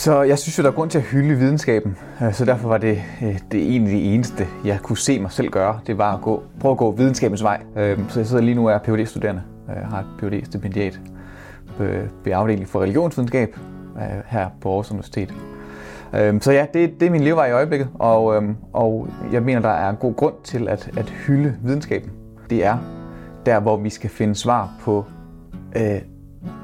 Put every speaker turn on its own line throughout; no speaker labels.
Så jeg synes jo, der er grund til at hylde videnskaben. Øh, så derfor var det, øh, det egentlig det eneste, jeg kunne se mig selv gøre. Det var at gå, prøve at gå videnskabens vej. Øh, så jeg sidder lige nu og er phd studerende Jeg har et phd stipendiat ved afdeling for religionsvidenskab her på Aarhus Universitet. Så ja, det, det er min levevej i øjeblikket, og, og jeg mener, der er en god grund til at, at hylde videnskaben. Det er der, hvor vi skal finde svar på, øh,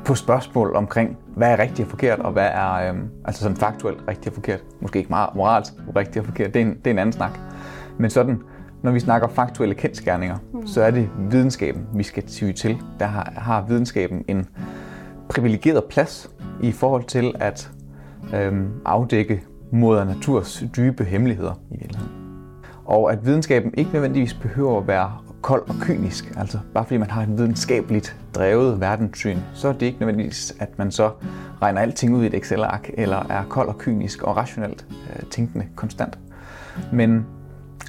på spørgsmål omkring, hvad er rigtigt og forkert, og hvad er øh, altså sådan faktuelt rigtigt og forkert. Måske ikke meget moralsk rigtigt og forkert, det er, en, det er en anden snak. Men sådan, når vi snakker faktuelle kendskærninger, mm. så er det videnskaben, vi skal ty til. Der har, har videnskaben en privilegeret plads i forhold til at øh, afdække moder naturs dybe hemmeligheder i virkeligheden. Og at videnskaben ikke nødvendigvis behøver at være kold og kynisk. Altså bare fordi man har et videnskabeligt drevet verdenssyn, så er det ikke nødvendigvis, at man så regner alting ud i et Excel-ark, eller er kold og kynisk og rationelt øh, tænkende konstant. Men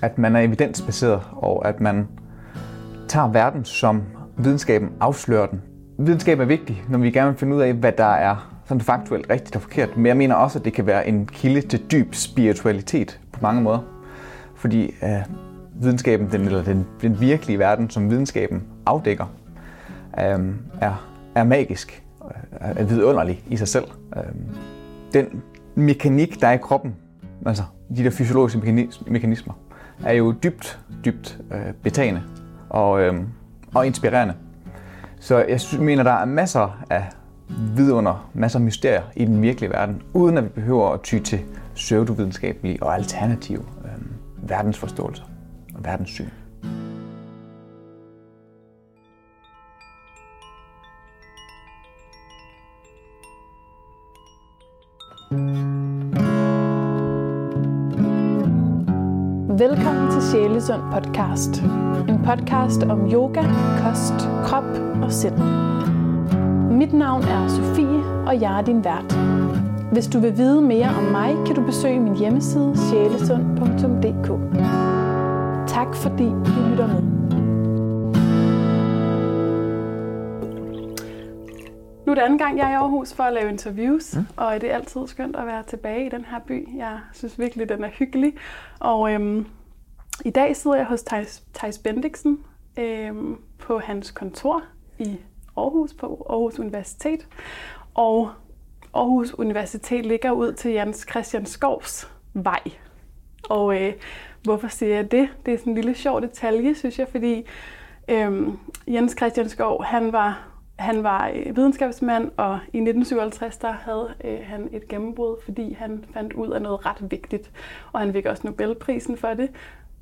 at man er evidensbaseret, og at man tager verden, som videnskaben afslører den. Videnskab er vigtig, når vi gerne vil finde ud af, hvad der er sådan faktuelt rigtigt og forkert. Men jeg mener også, at det kan være en kilde til dyb spiritualitet på mange måder. Fordi øh, videnskaben, den, eller den, den virkelige verden, som videnskaben afdækker, øh, er, er magisk, øh, er vidunderlig i sig selv. Øh, den mekanik, der er i kroppen, altså de der fysiologiske mekanismer, er jo dybt, dybt øh, betagende og, øh, og inspirerende. Så jeg mener, der er masser af vidunder, masser af mysterier i den virkelige verden, uden at vi behøver at ty til pseudovidenskabelige og alternative øh, verdensforståelser og verdenssyn.
Velkommen til Sjælesund podcast. En podcast om yoga, kost, krop og sind. Mit navn er Sofie, og jeg er din vært. Hvis du vil vide mere om mig, kan du besøge min hjemmeside sjælesund.dk. Tak fordi du lytter med. Nu er det anden gang, jeg er i Aarhus for at lave interviews, mm. og det er altid skønt at være tilbage i den her by. Jeg synes virkelig, den er hyggelig. Og øhm, i dag sidder jeg hos Thijs, Bendiksen øhm, på hans kontor i Aarhus, på Aarhus Universitet. Og Aarhus Universitet ligger ud til Jens Christian Skovs vej. Og øh, Hvorfor siger jeg det? Det er sådan en lille sjov detalje, synes jeg, fordi øhm, Jens Christian Skov, han var, han var øh, videnskabsmand, og i 1957 der havde øh, han et gennembrud, fordi han fandt ud af noget ret vigtigt. Og han fik også Nobelprisen for det.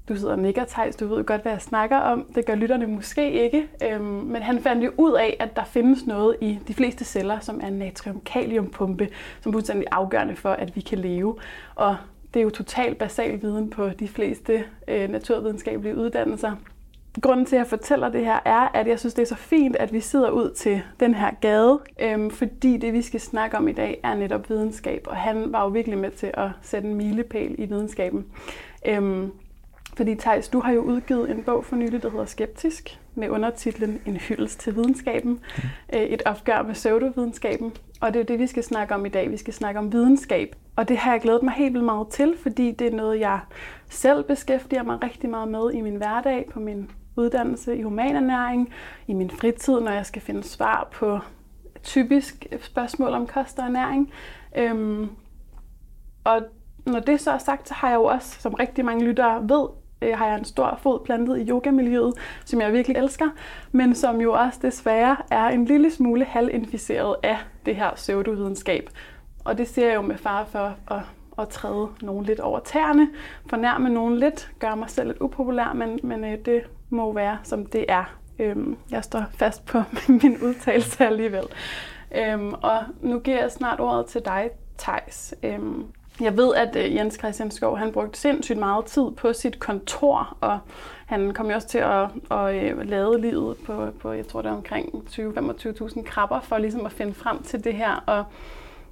Du sidder og nikker, Thijs, du ved godt, hvad jeg snakker om. Det gør lytterne måske ikke. Øhm, men han fandt jo ud af, at der findes noget i de fleste celler, som er en natrium-kaliumpumpe, som er fuldstændig afgørende for, at vi kan leve. Og det er jo totalt basal viden på de fleste øh, naturvidenskabelige uddannelser. Grunden til, at jeg fortæller det her, er, at jeg synes, det er så fint, at vi sidder ud til den her gade, øhm, fordi det, vi skal snakke om i dag, er netop videnskab, og han var jo virkelig med til at sætte en milepæl i videnskaben. Øhm, fordi Thijs, du har jo udgivet en bog for nylig, der hedder Skeptisk, med undertitlen En hyldest til videnskaben. Mm. Et opgør med pseudovidenskaben. Og det er det, vi skal snakke om i dag. Vi skal snakke om videnskab. Og det har jeg glædet mig helt vildt meget til, fordi det er noget, jeg selv beskæftiger mig rigtig meget med i min hverdag, på min uddannelse i humanernæring, i min fritid, når jeg skal finde svar på typisk spørgsmål om kost og ernæring. Øhm, og når det så er sagt, så har jeg jo også, som rigtig mange lyttere ved, øh, har jeg en stor fod plantet i yogamiljøet, som jeg virkelig elsker, men som jo også desværre er en lille smule halvinficeret af det her pseudovidenskab. Og det ser jeg jo med far for at, at træde nogen lidt over tæerne, fornærme nogen lidt, gøre mig selv lidt upopulær, men, men øh, det må være, som det er. Øhm, jeg står fast på min udtalelse alligevel. Øhm, og nu giver jeg snart ordet til dig, Tejs. Øhm, jeg ved, at øh, Jens Christian Skov han brugte sindssygt meget tid på sit kontor, og han kom jo også til at, at øh, lade livet på, på, jeg tror det er omkring 20-25.000 krabber, for ligesom at finde frem til det her. Og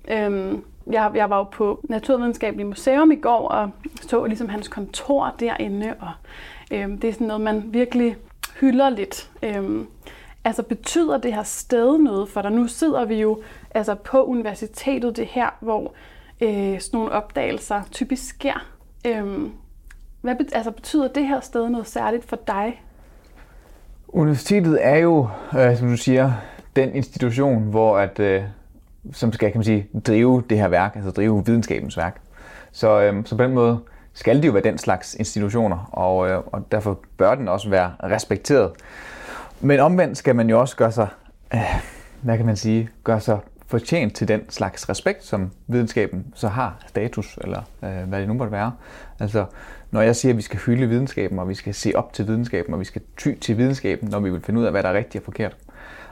øhm, jeg, jeg var jo på Naturvidenskabelig Museum i går, og så ligesom hans kontor derinde, og øhm, det er sådan noget, man virkelig hylder lidt. Øhm, altså betyder det her sted noget for dig? Nu sidder vi jo altså på universitetet det her, hvor øh, sådan nogle opdagelser typisk sker. Øhm, hvad bet- altså, betyder det her sted noget særligt for dig?
Universitetet er jo, øh, som du siger, den institution, hvor at, øh, som skal kan man sige, drive det her værk, altså drive videnskabens værk. Så, øh, så på den måde skal det jo være den slags institutioner, og, øh, og derfor bør den også være respekteret. Men omvendt skal man jo også gøre sig, øh, hvad kan man sige, gøre sig fortjent til den slags respekt, som videnskaben så har status, eller øh, hvad det nu måtte være. Altså, når jeg siger, at vi skal hylde videnskaben, og vi skal se op til videnskaben, og vi skal ty til videnskaben, når vi vil finde ud af, hvad der er rigtigt og forkert,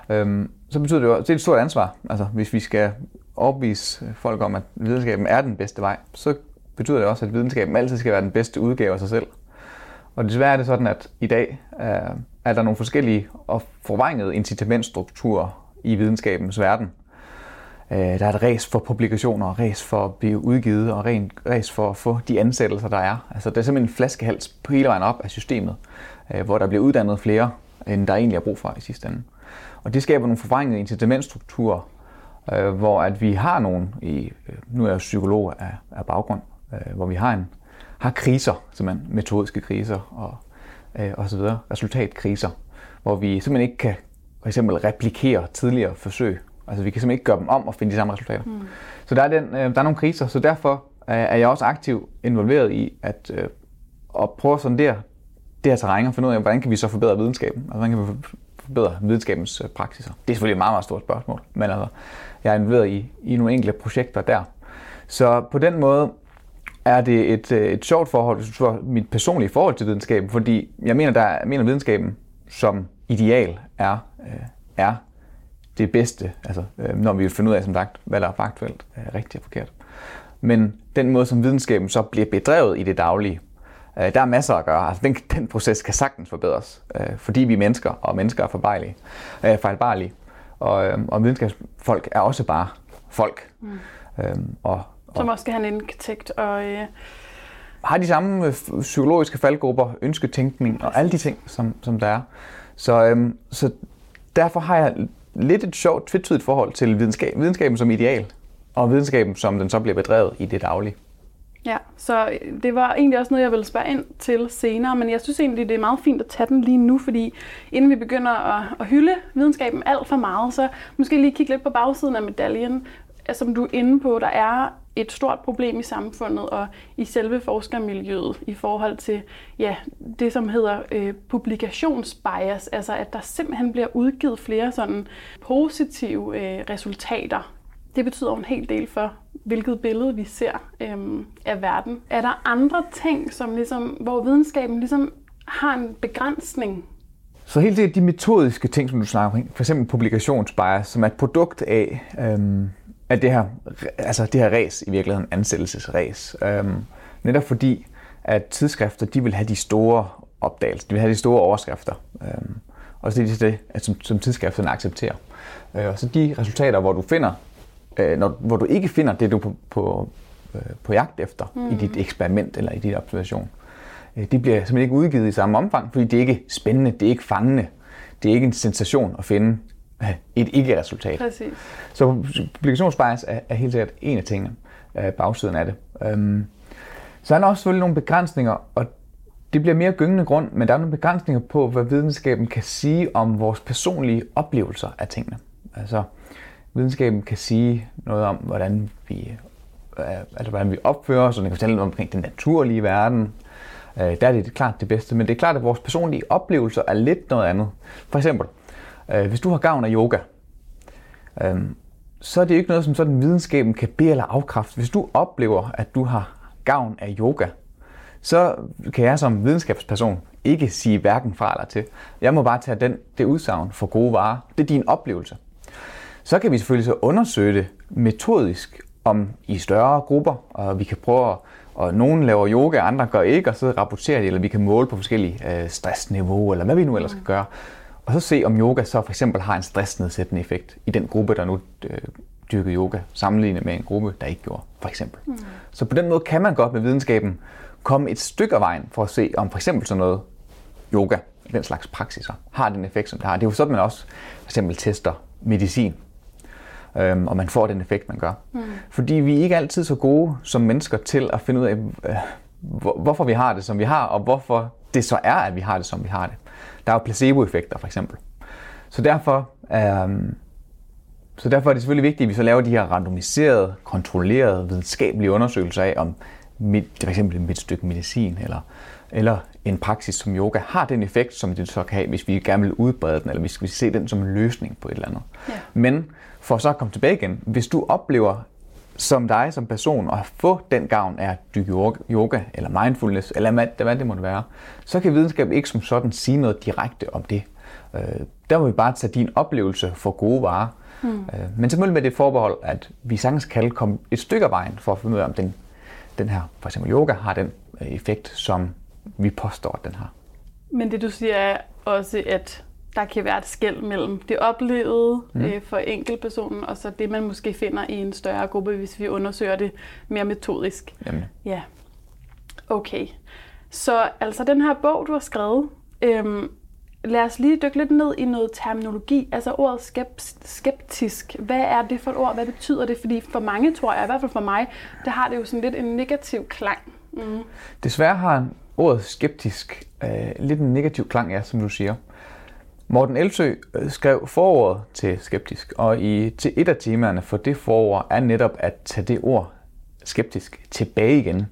øh, så betyder det jo, det er et stort ansvar. Altså, hvis vi skal overbevise folk om, at videnskaben er den bedste vej, så betyder det også, at videnskaben altid skal være den bedste udgave af sig selv. Og desværre er det sådan, at i dag øh, er der nogle forskellige og forvrængede incitamentstrukturer i videnskabens verden. Øh, der er et ræs for publikationer, ræs for at blive udgivet og ræs for at få de ansættelser, der er. Altså, det er simpelthen en flaskehals på hele vejen op af systemet, øh, hvor der bliver uddannet flere, end der egentlig er brug for i sidste ende. Og det skaber nogle forvrængede incitamentstrukturer, øh, hvor at vi har nogen, i, nu er jeg psykolog af, af baggrund, hvor vi har en har kriser, simpelthen metodiske kriser og, og så videre, resultatkriser, hvor vi simpelthen ikke kan for eksempel replikere tidligere forsøg. Altså vi kan simpelthen ikke gøre dem om og finde de samme resultater. Mm. Så der er, den, øh, der er nogle kriser, så derfor er jeg også aktivt involveret i at, øh, at prøve at sondere det her terræn og finde ud af, hvordan kan vi så forbedre videnskaben? Altså, hvordan kan vi forbedre videnskabens øh, praksiser? Det er selvfølgelig et meget, meget stort spørgsmål, men altså, jeg er involveret i, i nogle enkelte projekter der. Så på den måde er det et, øh, et sjovt forhold, tror, mit personlige forhold til videnskaben, fordi jeg mener, der, jeg mener videnskaben som ideal er, øh, er det bedste, altså, øh, når vi vil finde ud af, som sagt, hvad der er faktuelt øh, rigtigt og forkert. Men den måde, som videnskaben så bliver bedrevet i det daglige, øh, der er masser at gøre. Altså, den, den proces kan sagtens forbedres, øh, fordi vi er mennesker, og mennesker er fejlbarlige. Øh, fejlbarlige. Og, øh, og videnskabsfolk er også bare folk. Mm. Øh, og
som også skal have en arkitekt og... Øh...
Har de samme psykologiske faldgrupper, ønsketænkning og alle de ting, som, som der er. Så, øhm, så derfor har jeg lidt et sjovt, tvetydigt forhold til videnskab, videnskaben som ideal, og videnskaben som den så bliver bedrevet i det daglige.
Ja, så øh, det var egentlig også noget, jeg ville spørge ind til senere, men jeg synes egentlig, det er meget fint at tage den lige nu, fordi inden vi begynder at, at hylde videnskaben alt for meget, så måske lige kigge lidt på bagsiden af medaljen. Øh, som du er inde på, der er et stort problem i samfundet og i selve forskermiljøet i forhold til ja, det, som hedder øh, publikationsbias, altså at der simpelthen bliver udgivet flere sådan positive øh, resultater. Det betyder en hel del for, hvilket billede vi ser øh, af verden. Er der andre ting, som ligesom, hvor videnskaben ligesom har en begrænsning
så helt det de metodiske ting, som du snakker om, for eksempel publikationsbias, som er et produkt af, Øh at det her, altså det her race i virkeligheden ansættelsesræs. Øhm, netop fordi, at tidsskrifter, de vil have de store opdagelser, de vil have de store overskrifter. Øhm, og så er det det, at som, som tidsskrifterne accepterer. Øh, og så de resultater, hvor du finder, øh, når, hvor du ikke finder det, du på, på, øh, på jagt efter mm. i dit eksperiment eller i dit observation, øh, de bliver simpelthen ikke udgivet i samme omfang, fordi det er ikke spændende, det er ikke fangende, det er ikke en sensation at finde et ikke-resultat.
Præcis.
Så publikationsbias er, er helt sikkert en af tingene, øh, bagsiden af det. Øhm, så er der også selvfølgelig nogle begrænsninger, og det bliver mere gyngende grund, men der er nogle begrænsninger på, hvad videnskaben kan sige om vores personlige oplevelser af tingene. Altså, videnskaben kan sige noget om, hvordan vi, øh, altså, hvordan vi opfører os, og den kan fortælle noget omkring den naturlige verden. Øh, der er det klart det bedste, men det er klart, at vores personlige oplevelser er lidt noget andet. For eksempel, Øh, hvis du har gavn af yoga, øh, så er det ikke noget, som sådan videnskaben kan bede eller afkræfte. Hvis du oplever, at du har gavn af yoga, så kan jeg som videnskabsperson ikke sige hverken fra eller til. Jeg må bare tage den, det udsagn for gode varer. Det er din oplevelse. Så kan vi selvfølgelig så undersøge det metodisk om i større grupper, og vi kan prøve at og nogen laver yoga, andre gør ikke, og så rapporterer de, eller vi kan måle på forskellige øh, stressniveau, eller hvad vi nu ellers skal gøre. Og så se, om yoga så for eksempel har en stressnedsættende effekt i den gruppe, der nu øh, dyrkede yoga, sammenlignet med en gruppe, der ikke gjorde, for eksempel. Mm. Så på den måde kan man godt med videnskaben komme et stykke af vejen for at se, om for eksempel sådan noget yoga, den slags praksiser, har den effekt, som det har. Det er jo sådan, man også for eksempel tester medicin. øhm, og man får den effekt, man gør. Mm. Fordi vi er ikke altid så gode som mennesker til at finde ud af, øh, hvor, hvorfor vi har det, som vi har, og hvorfor det så er, at vi har det, som vi har det. Der er jo placeboeffekter, for eksempel. Så derfor, øhm, så derfor er det selvfølgelig vigtigt, at vi så laver de her randomiserede, kontrollerede, videnskabelige undersøgelser af, om mit, for eksempel et stykke medicin eller, eller en praksis som yoga har den effekt, som det så kan have, hvis vi gerne vil udbrede den, eller hvis vi se den som en løsning på et eller andet. Ja. Men for så at komme tilbage igen, hvis du oplever som dig som person at få den gavn af dykke yoga eller mindfulness, eller hvad, hvad det måtte være, så kan videnskab ikke som sådan sige noget direkte om det. Øh, der må vi bare tage din oplevelse for gode varer. Mm. Øh, men selvfølgelig med det forbehold, at vi sagtens kan komme et stykke af vejen for at finde ud af, om den, den her, for eksempel yoga, har den øh, effekt, som vi påstår, at den har.
Men det du siger er også, at der kan være et skæld mellem det oplevede mm. øh, for enkeltpersonen, og så det, man måske finder i en større gruppe, hvis vi undersøger det mere metodisk.
Jamen.
Ja. Okay. Så altså den her bog, du har skrevet, øhm, lad os lige dykke lidt ned i noget terminologi. Altså ordet skeptisk. Hvad er det for et ord? Hvad betyder det? Fordi for mange, tror jeg, i hvert fald for mig, det har det jo sådan lidt en negativ klang. Mm.
Desværre har ordet skeptisk øh, lidt en negativ klang, ja, som du siger. Morten Elsø øh, skrev forordet til skeptisk, og i, til et af temaerne for det forord er netop at tage det ord skeptisk tilbage igen,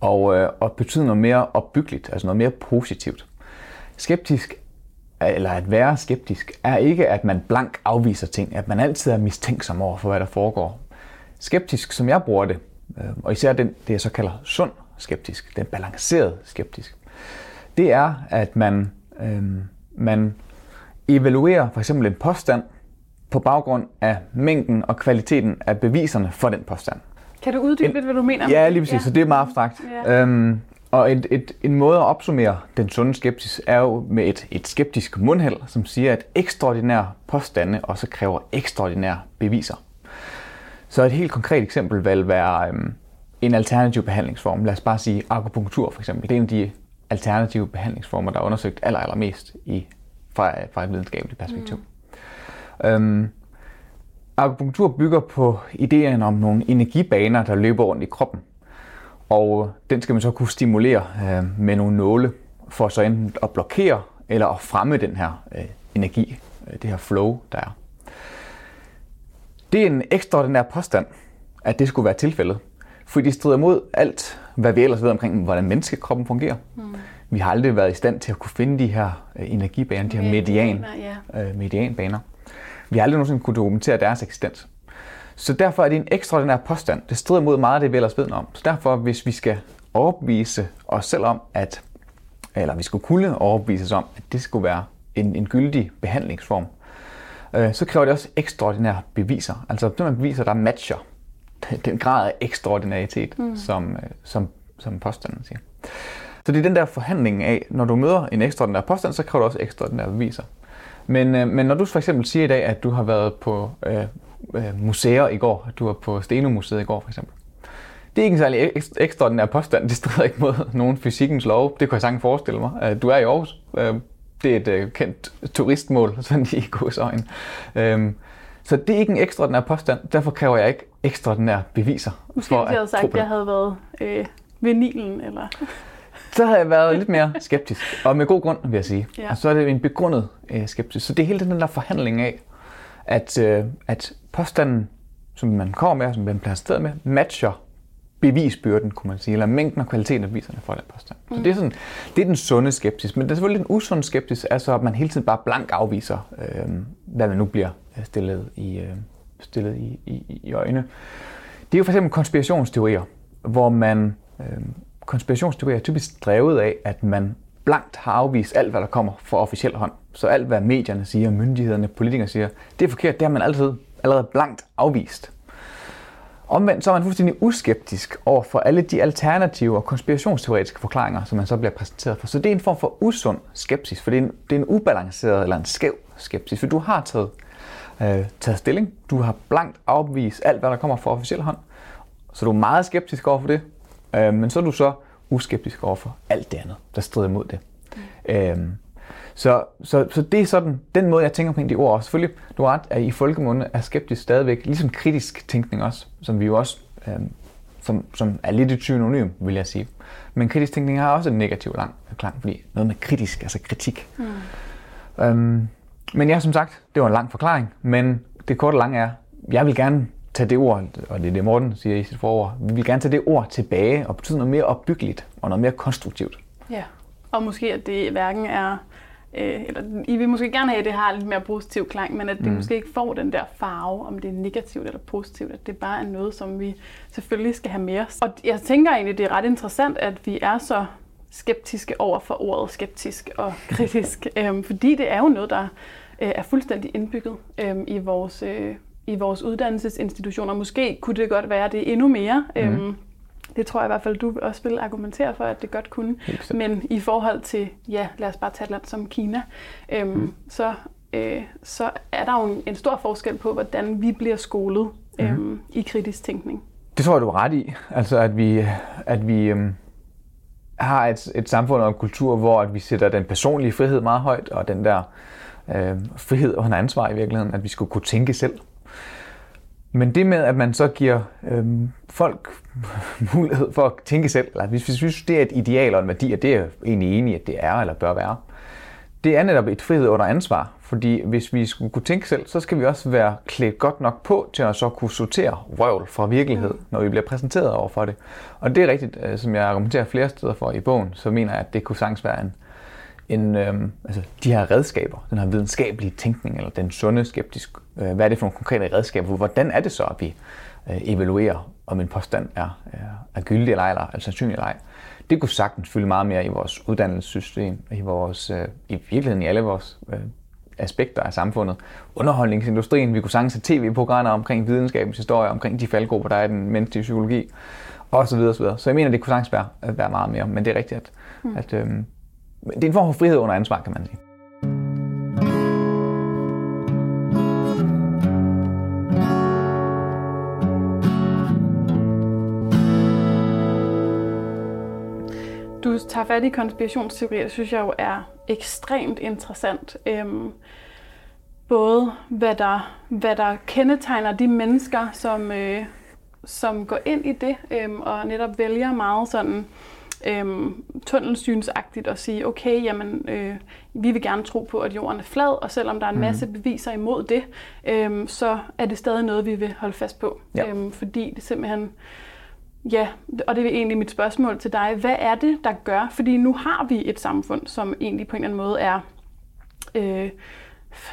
og, øh, og betyde noget mere opbyggeligt, altså noget mere positivt. Skeptisk, øh, eller at være skeptisk, er ikke, at man blank afviser ting, at man altid er mistænksom over for, hvad der foregår. Skeptisk, som jeg bruger det, øh, og især den, det jeg så kalder sund skeptisk, den balancerede skeptisk, det er, at man, øh, man evaluerer for eksempel en påstand på baggrund af mængden og kvaliteten af beviserne for den påstand.
Kan du uddybe lidt, hvad du mener?
Ja, lige præcis. Ja. Så det er meget abstrakt. Ja. Øhm, og et, et, en måde at opsummere den sunde skepsis er jo med et, et skeptisk mundhæld, som siger, at ekstraordinære påstande også kræver ekstraordinære beviser. Så et helt konkret eksempel vil være øhm, en alternativ behandlingsform. Lad os bare sige akupunktur for eksempel. Det er en af de alternative behandlingsformer, der er undersøgt aller, allermest i fra, fra et videnskabeligt perspektiv. Mm. Øhm, akupunktur bygger på ideen om nogle energibaner, der løber rundt i kroppen. Og den skal man så kunne stimulere øh, med nogle nåle, for så enten at blokere eller at fremme den her øh, energi, øh, det her flow, der er. Det er en ekstraordinær påstand, at det skulle være tilfældet. Fordi det strider mod alt, hvad vi ellers ved omkring, hvordan menneskekroppen fungerer. Mm vi har aldrig været i stand til at kunne finde de her øh, energibaner, de her median, ja. øh, medianbaner. Vi har aldrig nogensinde kunne dokumentere deres eksistens. Så derfor er det en ekstraordinær påstand. Det strider mod meget af det, vi ellers ved om. Så derfor, hvis vi skal overbevise os selv om, at, eller vi skulle kunne overbevise os om, at det skulle være en, en gyldig behandlingsform, øh, så kræver det også ekstraordinære beviser. Altså det man beviser, der matcher den grad af ekstraordinaritet, mm. som, øh, som, som påstanden siger. Så det er den der forhandling af, når du møder en ekstraordinær påstand, så kræver du også ekstraordinære beviser. Men, øh, men når du for eksempel siger i dag, at du har været på øh, øh, museer i går, at du var på Steno-museet i går for eksempel, det er ikke en særlig ekstraordinær påstand. Det strider ikke mod nogen fysikkens lov. Det kunne jeg sagtens forestille mig. Du er i Aarhus. Øh, det er et øh, kendt turistmål, sådan i godsøjne. Øh, så det er ikke en ekstraordinær påstand. Derfor kræver jeg ikke ekstraordinære beviser.
Måske for jeg havde sagt, at jeg havde været øh, ved Nilen, eller
så havde jeg været lidt mere skeptisk. Og med god grund, vil jeg sige. Ja. Og så er det en begrundet øh, skeptisk. Så det er hele den der forhandling af, at, øh, at påstanden, som man kommer med, som man bliver sted med, matcher bevisbyrden, kunne man sige, eller mængden og kvaliteten af beviserne for den påstand. Mm. Så det er, sådan, det er den sunde skepsis. Men det er selvfølgelig den usunde skepsis, altså at man hele tiden bare blank afviser, øh, hvad man nu bliver øh, stillet i, øh, stillet i, i, i øjne. Det er jo for eksempel konspirationsteorier, hvor man øh, konspirationsteorier er typisk drevet af, at man blankt har afvist alt, hvad der kommer fra officiel hånd. Så alt, hvad medierne siger, myndighederne, politikere siger, det er forkert. Det har man altid allerede blankt afvist. Omvendt så er man fuldstændig uskeptisk over for alle de alternative og konspirationsteoretiske forklaringer, som man så bliver præsenteret for. Så det er en form for usund skepsis, for det er en, det er en ubalanceret eller en skæv skepsis, for du har taget, øh, taget stilling, du har blankt afvist alt, hvad der kommer fra officiel hånd, så du er meget skeptisk over for det, Øh, men så er du så uskeptisk over for alt det andet, der strider imod det. Mm. Øh, Så, så, så det er sådan den måde, jeg tænker omkring de ord. Og selvfølgelig, du har ret, at i folkemunde er skeptisk stadigvæk, ligesom kritisk tænkning også, som vi jo også, øh, som, som er lidt et synonym, vil jeg sige. Men kritisk tænkning har også en negativ lang klang, fordi noget med kritisk, altså kritik. Mm. Øhm, men ja, som sagt, det var en lang forklaring, men det korte og lange er, jeg vil gerne tage det ord, og det er det Morten siger i sit forord, vi vil gerne tage det ord tilbage og betyde noget mere opbyggeligt og noget mere konstruktivt.
Ja, og måske at det hverken er, øh, eller I vil måske gerne have, at det har lidt mere positiv klang, men at det mm. måske ikke får den der farve, om det er negativt eller positivt, at det bare er noget, som vi selvfølgelig skal have med os. Og jeg tænker egentlig, det er ret interessant, at vi er så skeptiske over for ordet skeptisk og kritisk, øhm, fordi det er jo noget, der øh, er fuldstændig indbygget øhm, i vores øh, i vores uddannelsesinstitutioner. Måske kunne det godt være det endnu mere. Mm. Øhm, det tror jeg i hvert fald, du også vil argumentere for, at det godt kunne. Men i forhold til, ja, lad os bare tage et land som Kina, øhm, mm. så, øh, så er der jo en, en stor forskel på, hvordan vi bliver skolet mm. øhm, i kritisk tænkning.
Det tror jeg, du er ret i. Altså, at vi, at vi øhm, har et, et samfund og en kultur, hvor at vi sætter den personlige frihed meget højt, og den der øh, frihed og ansvar i virkeligheden, at vi skulle kunne tænke selv. Men det med, at man så giver øhm, folk mulighed for at tænke selv, eller hvis vi synes, det er et ideal og en værdi, og det er jeg egentlig enig at det er eller bør være, det er netop et frihed under ansvar. Fordi hvis vi skulle kunne tænke selv, så skal vi også være klædt godt nok på til at så kunne sortere røvl fra virkelighed, når vi bliver præsenteret over for det. Og det er rigtigt, øh, som jeg argumenterer flere steder for i bogen, så mener jeg, at det kunne sagtens være en, en, øhm, altså de her redskaber, den her videnskabelige tænkning, eller den sunde skeptisk, øh, hvad er det for nogle konkrete redskaber, hvordan er det så, at vi øh, evaluerer, om en påstand er, er, er gyldig eller ej, eller er sandsynlig eller ej. Det kunne sagtens fylde meget mere i vores uddannelsessystem, i, vores, øh, i virkeligheden i alle vores øh, aspekter af samfundet. Underholdningsindustrien, vi kunne sagtens have tv-programmer omkring videnskabens historie, omkring de faldgrupper, der er i den menneskelige psykologi, og så videre, så videre. Så jeg mener, det kunne sagtens være, være meget mere, men det er rigtigt, at, mm. at øh, det er en form for frihed under ansvar, kan man sige.
Du tager fat i konspirationsteorier, det synes jeg jo er ekstremt interessant. Øhm, både hvad der, hvad der kendetegner de mennesker, som, øh, som går ind i det, øhm, og netop vælger meget sådan øhm, tunnelsynsagtigt at sige, okay, jamen, øh, vi vil gerne tro på, at jorden er flad, og selvom der er en mhm. masse beviser imod det, øhm, så er det stadig noget, vi vil holde fast på. Ja. Øhm, fordi det simpelthen, ja, og det er egentlig mit spørgsmål til dig, hvad er det, der gør, fordi nu har vi et samfund, som egentlig på en eller anden måde er øh,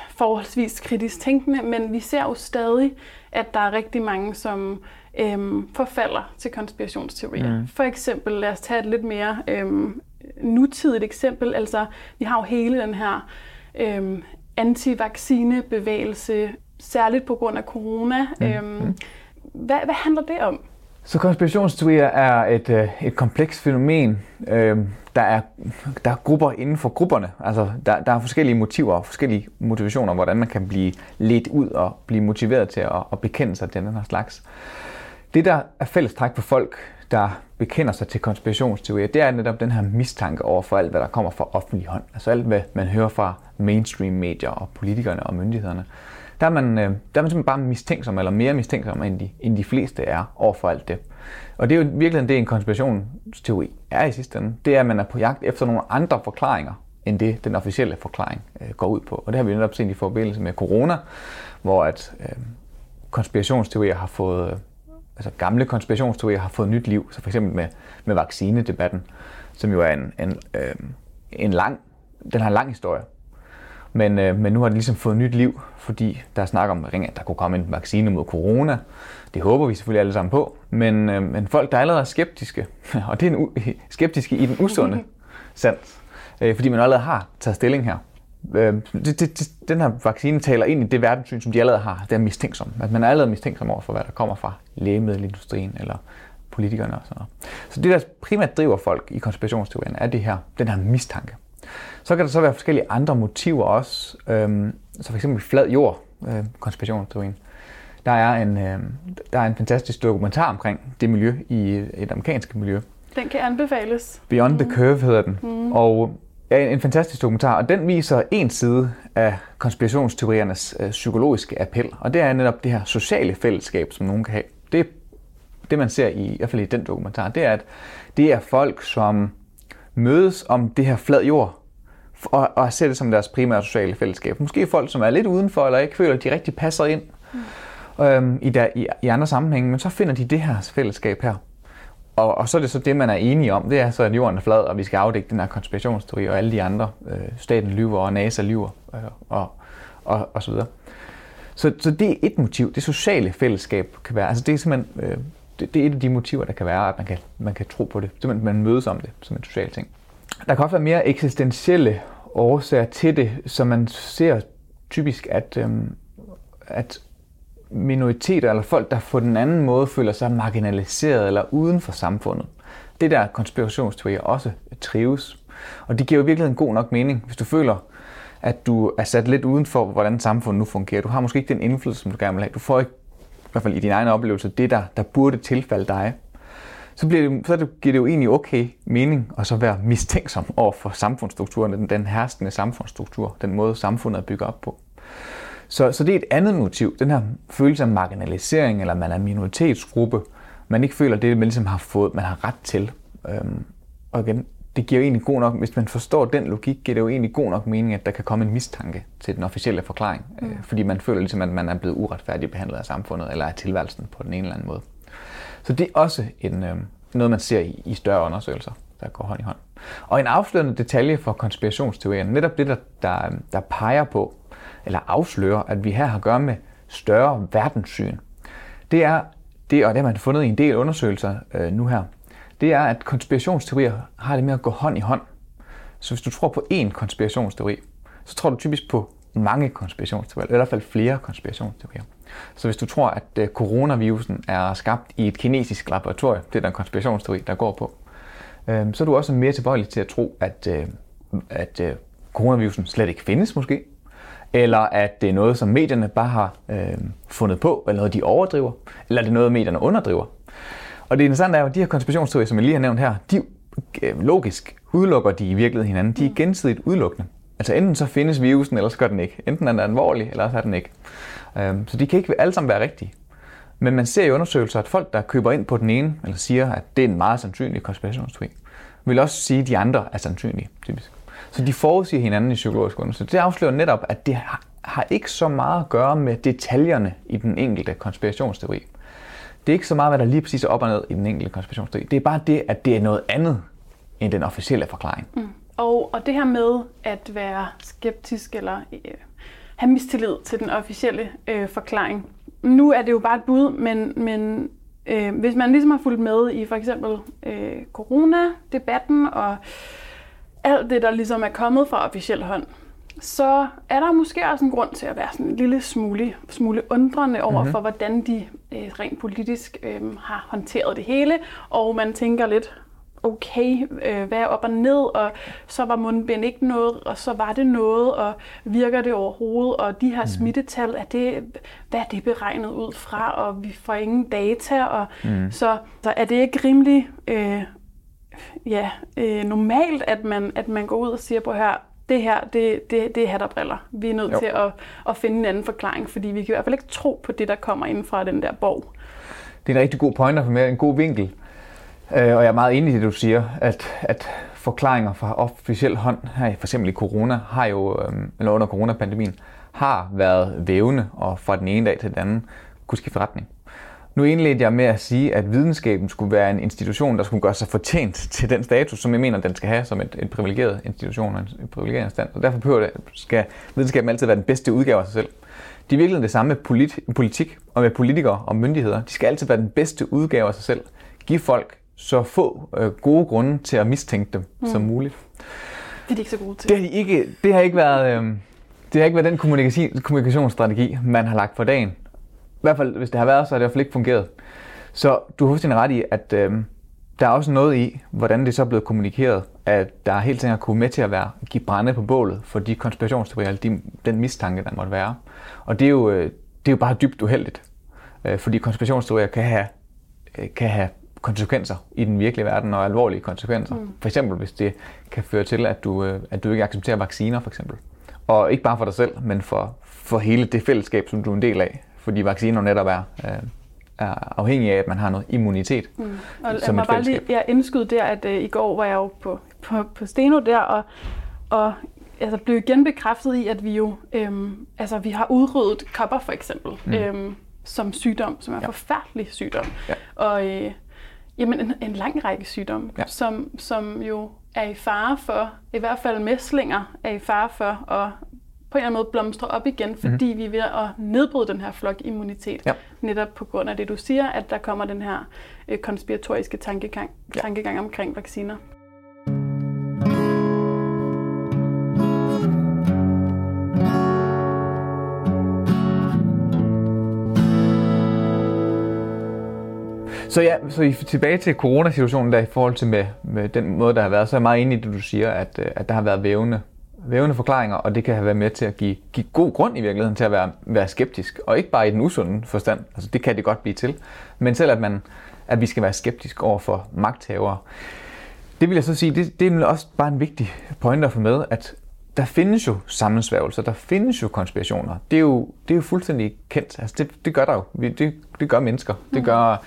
forholdsvis kritisk tænkende, men vi ser jo stadig, at der er rigtig mange, som øhm, forfalder til konspirationsteorier. Mm. For eksempel, lad os tage et lidt mere øhm, nutidigt eksempel. Altså, vi har jo hele den her øhm, anti-vaccine-bevægelse, særligt på grund af corona. Mm. Øhm, mm. hvad, hvad handler det om?
Så konspirationsteorier er et, øh, et komplekst fænomen. Øh, der, er, der er grupper inden for grupperne. Altså, der, der er forskellige motiver og forskellige motivationer, hvordan man kan blive ledt ud og blive motiveret til at, at bekende sig til den her slags. Det, der er fællestræk for folk, der bekender sig til konspirationsteorier, det er netop den her mistanke over for alt, hvad der kommer fra offentlig hånd. Altså alt, hvad man hører fra mainstream medier og politikerne og myndighederne. Der er man, øh, der er man simpelthen bare mistænksom, eller mere mistænksom, end de, end de fleste er over for alt det. Og det er jo virkelig det, en konspirationsteori er i sidste ende. Det er, at man er på jagt efter nogle andre forklaringer, end det den officielle forklaring øh, går ud på. Og det har vi netop set i forbindelse med corona, hvor at øh, konspirationsteorier har fået øh, altså gamle konspirationsteorier har fået nyt liv, så for eksempel med, med vaccinedebatten, som jo er en, en, øh, en lang, den har en lang historie. Men, øh, men nu har det ligesom fået nyt liv, fordi der er snak om, at der kunne komme en vaccine mod corona. Det håber vi selvfølgelig alle sammen på. Men, øh, men folk, der allerede er skeptiske, og det er en skeptiske i den usunde sans, øh, fordi man allerede har taget stilling her, øh, det, det, den her vaccine taler ind i det verdenssyn, som de allerede har. Det er mistænksom. At man er allerede mistænksom over for, hvad der kommer fra lægemiddelindustrien eller politikerne og sådan noget. Så det, der primært driver folk i konspirationsteorien, er det her, den her mistanke. Så kan der så være forskellige andre motiver også. Øhm, så for eksempel flad jord, øh, konspirationsteorien. Der er, en, øh, der er en fantastisk dokumentar omkring det miljø i et amerikansk miljø.
Den kan anbefales.
Beyond mm. the Curve hedder den. Mm. Og er en fantastisk dokumentar, og den viser en side af konspirationsteoriernes øh, psykologiske appel, og det er netop det her sociale fællesskab, som nogen kan have. Det, det man ser i, i hvert fald i den dokumentar, det er, at det er folk, som mødes om det her flad jord, og, og ser det som deres primære sociale fællesskab. Måske folk, som er lidt udenfor, eller ikke føler, at de rigtig passer ind mm. øhm, i, der, i, i andre sammenhænge, men så finder de det her fællesskab her. Og, og så er det så det, man er enige om, det er så, at jorden er flad, og vi skal afdække den her konspirationsteori, og alle de andre, øh, staten lyver, og NASA lyver, øh, og, og, og så videre. Så, så det er et motiv, det sociale fællesskab kan være, altså det er simpelthen, øh, det, det er et af de motiver, der kan være, at man kan, man kan tro på det, simpelthen man mødes om det som en social ting. Der kan også være mere eksistentielle årsager til det, så man ser typisk, at, øhm, at minoriteter eller folk, der på den anden måde føler sig marginaliseret eller uden for samfundet. Det der konspirationsteorier også trives. Og det giver jo virkelig en god nok mening, hvis du føler, at du er sat lidt uden for, hvordan samfundet nu fungerer. Du har måske ikke den indflydelse, som du gerne vil have. Du får ikke, i hvert fald i din egen oplevelse, det der, der burde tilfalde dig. Så, bliver det, så giver det jo egentlig okay mening at så være mistænksom over for samfundsstrukturen, den, den herskende samfundsstruktur, den måde samfundet er bygget op på. Så, så det er et andet motiv, den her følelse af marginalisering, eller man er minoritetsgruppe, man ikke føler det, man ligesom har fået, man har ret til. Øhm, og igen, det giver jo egentlig god nok, hvis man forstår den logik, giver det jo egentlig god nok mening, at der kan komme en mistanke til den officielle forklaring. Øh, mm. Øh, fordi man føler ligesom, at man er blevet uretfærdigt behandlet af samfundet, eller af tilværelsen på den ene eller anden måde. Så det er også en, øh, noget, man ser i, i større undersøgelser, der går hånd i hånd. Og en afslørende detalje for konspirationsteorien, netop det, der, der, der peger på, eller afslører, at vi her har at gøre med større verdenssyn. Det er, det, og det har man fundet i en del undersøgelser øh, nu her, det er, at konspirationsteorier har det med at gå hånd i hånd. Så hvis du tror på én konspirationsteori, så tror du typisk på mange konspirationsteorier, eller i hvert fald flere konspirationsteorier. Så hvis du tror, at øh, coronavirusen er skabt i et kinesisk laboratorium, det er den konspirationsteori, der går på, øh, så er du også mere tilbøjelig til at tro, at, øh, at øh, coronavirusen slet ikke findes måske, eller at det er noget, som medierne bare har øh, fundet på, eller noget, de overdriver, eller det er noget, medierne underdriver. Og det interessante er jo, at de her konspirationsteorier, som jeg lige har nævnt her, de øh, logisk udelukker de i virkeligheden hinanden. De er gensidigt udelukkende. Altså enten så findes virusen, eller så gør den ikke. Enten er den alvorlig, eller så er den ikke. Øhm, så de kan ikke alle sammen være rigtige. Men man ser i undersøgelser, at folk, der køber ind på den ene, eller siger, at det er en meget sandsynlig konspirationsteori, vil også sige, at de andre er sandsynlige, typisk. Så de forudsiger hinanden i psykologisk undersøgelse. Det afslører netop, at det har, har ikke så meget at gøre med detaljerne i den enkelte konspirationsteori. Det er ikke så meget, hvad der lige præcis er op og ned i den enkelte konspirationsteori. Det er bare det, at det er noget andet end den officielle forklaring. Mm.
Og, og det her med at være skeptisk eller øh, have mistillid til den officielle øh, forklaring. Nu er det jo bare et bud, men, men øh, hvis man ligesom har fulgt med i for eksempel øh, corona-debatten og alt det, der ligesom er kommet fra officiel hånd, så er der måske også en grund til at være sådan en lille smule, smule undrende over mm-hmm. for, hvordan de øh, rent politisk øh, har håndteret det hele. Og man tænker lidt, okay, øh, hvad er op og ned, og så var mundbind ikke noget, og så var det noget, og virker det overhovedet, og de her mm. smittetal, er det, hvad er det beregnet ud fra, og vi får ingen data, og mm. så, så er det ikke rimelig øh, ja, øh, normalt, at man, at man går ud og siger på her, det her, det, det, det er hat og briller. Vi er nødt jo. til at, at finde en anden forklaring, fordi vi kan i hvert fald ikke tro på det, der kommer ind fra den der borg.
Det er en rigtig god pointer for mig, en god vinkel. Øh, og jeg er meget enig i det, du siger, at, at forklaringer fra officiel hånd, her for eksempel i corona, har jo, øhm, eller under coronapandemien, har været vævende og fra den ene dag til den anden kunne skifte retning. Nu indledte jeg med at sige, at videnskaben skulle være en institution, der skulle gøre sig fortjent til den status, som jeg mener, den skal have som et, en privilegeret institution og en privilegeret instans. Og derfor behøver det, skal videnskaben altid være den bedste udgave af sig selv. Det er virkelig det samme med polit, politik og med politikere og myndigheder. De skal altid være den bedste udgave af sig selv. Giv folk så få øh, gode grunde til at mistænke dem mm. som muligt.
Det er de ikke så gode til.
Det har ikke, det har ikke været... Øh, det har ikke været den kommunikationsstrategi, man har lagt for dagen i hvert fald, hvis det har været, så har det i hvert fald ikke fungeret. Så du har fuldstændig ret i, at øh, der er også noget i, hvordan det så er blevet kommunikeret, at der helt sikkert kunne med til at være give brænde på bålet for de konspirationsteorier, de, den mistanke, der måtte være. Og det er jo, øh, det er jo bare dybt uheldigt, øh, fordi konspirationsteorier kan have, øh, kan have konsekvenser i den virkelige verden, og alvorlige konsekvenser. Mm. For eksempel hvis det kan føre til, at du, øh, at du ikke accepterer vacciner, for eksempel. Og ikke bare for dig selv, men for, for hele det fællesskab, som du er en del af. Fordi vacciner netop er, øh, er afhængige af, at man har noget immunitet. Mm.
Og som jeg bare lige jeg indskyde der, at uh, i går var jeg jo på, på, på Steno der, og, og altså, blev igen bekræftet i, at vi jo øhm, altså, vi har udryddet kopper for eksempel, mm. øhm, som sygdom, som er en ja. forfærdelig sygdom. Ja. Og øh, jamen, en, en lang række sygdomme, ja. som, som jo er i fare for, i hvert fald mæslinger er i fare for at på en eller anden måde blomstre op igen, mhm. fordi mm-hmm. vi er ved at nedbryde den her flokimmunitet. Ja. Netop på grund af det, du siger, at der kommer den her øh, konspiratoriske tankegang, ja. tankegang omkring vacciner.
Så ja, så tilbage til coronasituationen der i forhold til med, med den måde, der har været, så er jeg meget enig i det, du siger, at, øh, at der har været vævende, vævende forklaringer, og det kan have været med til at give, give god grund i virkeligheden til at være, være skeptisk, og ikke bare i den usunde forstand, altså det kan det godt blive til, men selv at, man, at vi skal være skeptisk over for magthavere. Det vil jeg så sige, det, det er også bare en vigtig point at få med, at der findes jo sammensværgelser, der findes jo konspirationer. Det er jo, det er jo fuldstændig kendt. Altså det, det gør der jo. Det, det gør mennesker. Det gør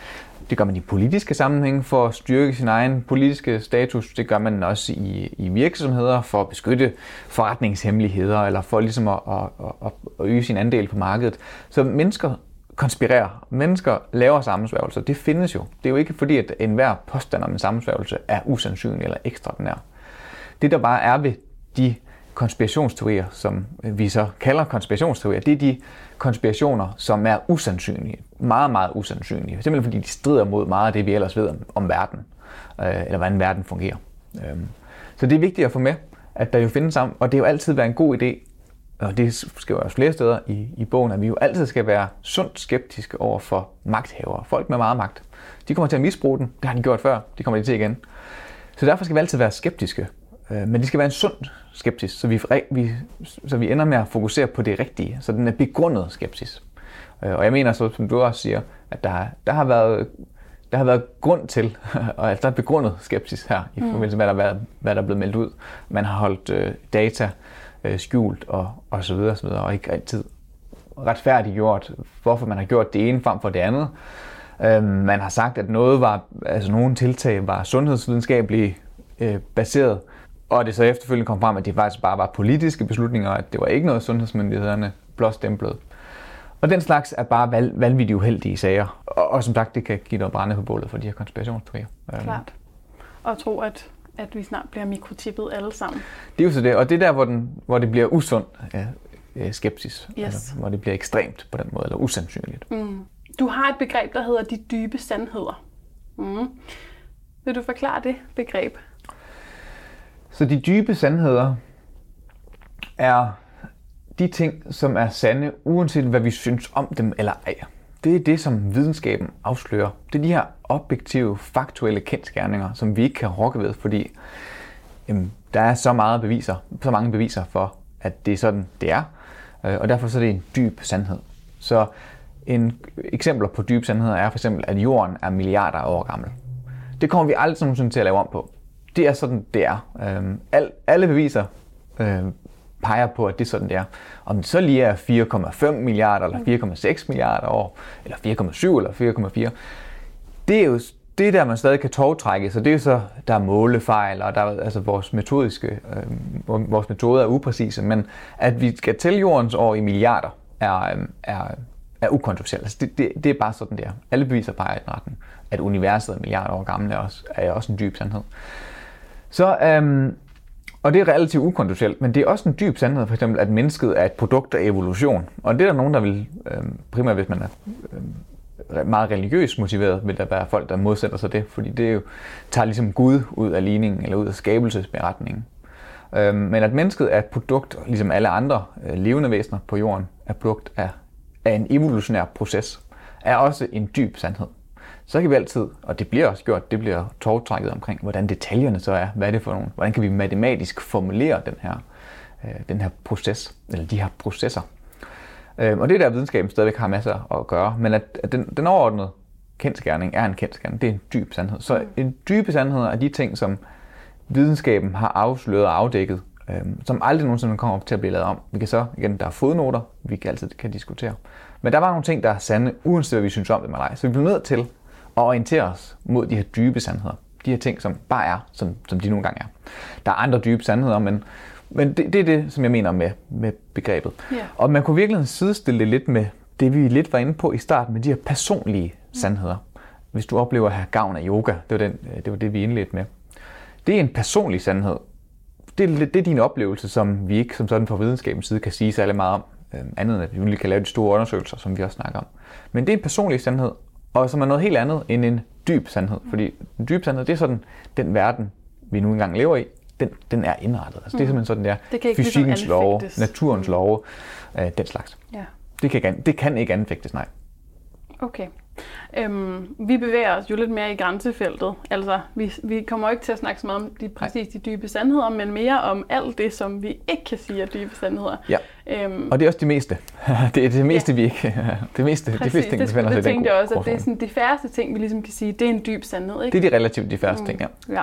det gør man i politiske sammenhæng for at styrke sin egen politiske status. Det gør man også i, i virksomheder for at beskytte forretningshemmeligheder eller for ligesom at, at, at, at øge sin andel på markedet. Så mennesker konspirerer. Mennesker laver sammensværgelser. Det findes jo. Det er jo ikke fordi, at enhver påstand om en sammensværgelse er usandsynlig eller ekstraordinær. Det der bare er ved de konspirationsteorier, som vi så kalder konspirationsteorier, det er de konspirationer, som er usandsynlige. Meget, meget usandsynlige. Simpelthen fordi de strider mod meget af det, vi ellers ved om, om verden, øh, eller hvordan verden fungerer. Øh. Så det er vigtigt at få med, at der jo findes sammen, og det er jo altid været en god idé, og det skriver også flere steder i, i bogen, at vi jo altid skal være sundt skeptiske over for magthavere. Folk med meget magt. De kommer til at misbruge den. Det har de gjort før. det kommer de til igen. Så derfor skal vi altid være skeptiske men det skal være en sund skepsis, så vi, vi, så vi ender med at fokusere på det rigtige. Så den er begrundet skepsis. Øh, og jeg mener, så, som du også siger, at der, der har været der har været grund til, og at der er begrundet skepsis her, i mm. forbindelse med, hvad der, hvad der er blevet meldt ud. Man har holdt øh, data øh, skjult og, og så videre, og så videre, og ikke altid retfærdiggjort, hvorfor man har gjort det ene frem for det andet. Øh, man har sagt, at noget var, altså nogle tiltag var sundhedsvidenskabeligt øh, baseret, og det så efterfølgende kom frem, at det faktisk bare var politiske beslutninger, at det var ikke noget sundhedsmyndighederne blåstemplede. Og den slags er bare val- vanvittigt uheldige sager. Og, og som sagt, det kan give noget brænde på bålet for de her konspirationsteorier.
Øhm. Klart. Og tro, at, at vi snart bliver mikrotippet alle sammen.
Det er jo så det. Og det er der, hvor, den, hvor det bliver usund ja, skepsis. Yes. Altså, hvor det bliver ekstremt på den måde, eller usandsynligt.
Mm. Du har et begreb, der hedder de dybe sandheder. Mm. Vil du forklare det begreb?
Så de dybe sandheder er de ting, som er sande, uanset hvad vi synes om dem eller ej. Det er det, som videnskaben afslører. Det er de her objektive, faktuelle kendskærninger, som vi ikke kan rokke ved, fordi jamen, der er så, meget beviser, så mange beviser for, at det er sådan, det er. Øh, og derfor så er det en dyb sandhed. Så en eksempler på dybe sandheder er for eksempel, at jorden er milliarder af år gammel. Det kommer vi aldrig nogensinde til at lave om på det er sådan, det er. Øhm, al, alle beviser øh, peger på, at det er sådan, det er. Om det så lige er 4,5 milliarder, eller 4,6 milliarder år, eller 4,7 eller 4,4, det er jo det der, man stadig kan togtrække, så det er jo så, der er målefejl, og der er, altså vores metodiske, øh, vores metoder er upræcise, men at vi skal tælle jordens år i milliarder, er, øh, er, er ukontroversielt. Altså det, det, det, er bare sådan, der. Alle beviser peger i den retning. At universet er milliarder år gammel er også, er også en dyb sandhed. Så, øhm, og det er relativt ukontroversielt, men det er også en dyb sandhed, for eksempel, at mennesket er et produkt af evolution. Og det er der nogen, der vil, øhm, primært hvis man er øhm, meget religiøst motiveret, vil der være folk, der modsætter sig det, fordi det jo tager ligesom Gud ud af ligningen, eller ud af skabelsesberetningen. Øhm, men at mennesket er et produkt, ligesom alle andre øh, levende væsener på jorden, er produkt af, af en evolutionær proces, er også en dyb sandhed så kan vi altid, og det bliver også gjort, det bliver tårtrækket omkring, hvordan detaljerne så er, hvad er det for nogle, hvordan kan vi matematisk formulere den her, øh, den her proces, eller de her processer. Øh, og det er der, videnskaben stadigvæk har masser at gøre, men at, at den, den overordnede kendskærning er en kendskærning. Det er en dyb sandhed. Så en dybe sandhed er de ting, som videnskaben har afsløret og afdækket, øh, som aldrig nogensinde kommer op til at blive lavet om. Vi kan så, igen, der er fodnoter, vi kan altid kan diskutere. Men der var nogle ting, der er sande, uanset hvad vi synes om det eller ej. Så vi bliver nødt til at orientere os mod de her dybe sandheder. De her ting, som bare er, som, som de nogle gange er. Der er andre dybe sandheder, men, men det, det er det, som jeg mener med, med begrebet.
Ja.
Og man kunne virkelig sidestille det lidt med det, vi lidt var inde på i starten, med de her personlige sandheder. Hvis du oplever at have gavn af yoga, det var, den, det, var det, vi indledte med. Det er en personlig sandhed. Det er, det er din oplevelse, som vi ikke som sådan fra videnskabens side kan sige særlig meget om. Øh, andet end at vi kan lave de store undersøgelser, som vi også snakker om. Men det er en personlig sandhed, og som er noget helt andet end en dyb sandhed. Fordi en dyb sandhed, det er sådan den verden, vi nu engang lever i, den, den er indrettet. Altså, mm. Det er simpelthen sådan, der
Det kan ikke
fysikkens
ligesom
love, naturens love, øh, den slags.
Ja.
Det kan, ikke det kan ikke anfægtes, nej.
Okay. Øhm, vi bevæger os jo lidt mere i grænsefeltet. Altså, vi, vi kommer ikke til at snakke så meget om de, præcis de dybe sandheder, men mere om alt det, som vi ikke kan sige er dybe sandheder.
Ja.
Øhm,
Og det er også det meste. det er det meste, ja. vi ikke... Det meste, de
præcis,
fleste ting,
det,
befinder sig
det
i den
jeg også, at det er sådan de færreste ting, vi ligesom kan sige, det er en dyb sandhed, ikke?
Det er de relativt de færreste ting, ja.
Ja.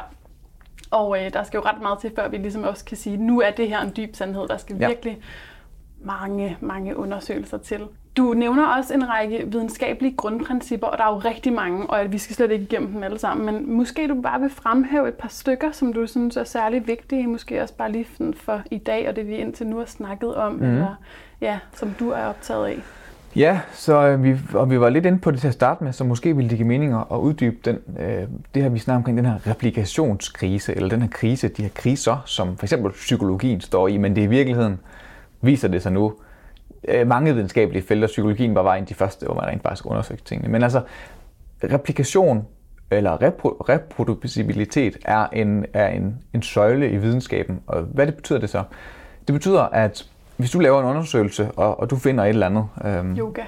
Og øh, der skal jo ret meget til, før vi ligesom også kan sige, nu er det her en dyb sandhed. Der skal
Ja.
virkelig mange, mange undersøgelser til. Du nævner også en række videnskabelige grundprincipper, og der er jo rigtig mange, og vi skal slet ikke igennem dem alle sammen. Men måske du bare vil fremhæve et par stykker, som du synes er særlig vigtige, måske også bare lige for i dag, og det vi indtil nu har snakket om, mm. eller ja, som du er optaget af.
Ja, så øh, vi, og vi var lidt inde på det til at starte med, så måske ville det give mening at at uddybe den, øh, det her, vi snakker omkring den her replikationskrise, eller den her krise, de her kriser, som for eksempel psykologien står i, men det i virkeligheden viser det sig nu, øh, mange videnskabelige felter, psykologien var bare en af de første, hvor man rent faktisk undersøgte tingene. Men altså, replikation eller repro- reproducibilitet er, en, er en, en søjle i videnskaben. Og hvad det betyder det så? Det betyder, at hvis du laver en undersøgelse, og, og du finder et eller andet, øhm,
Yoga.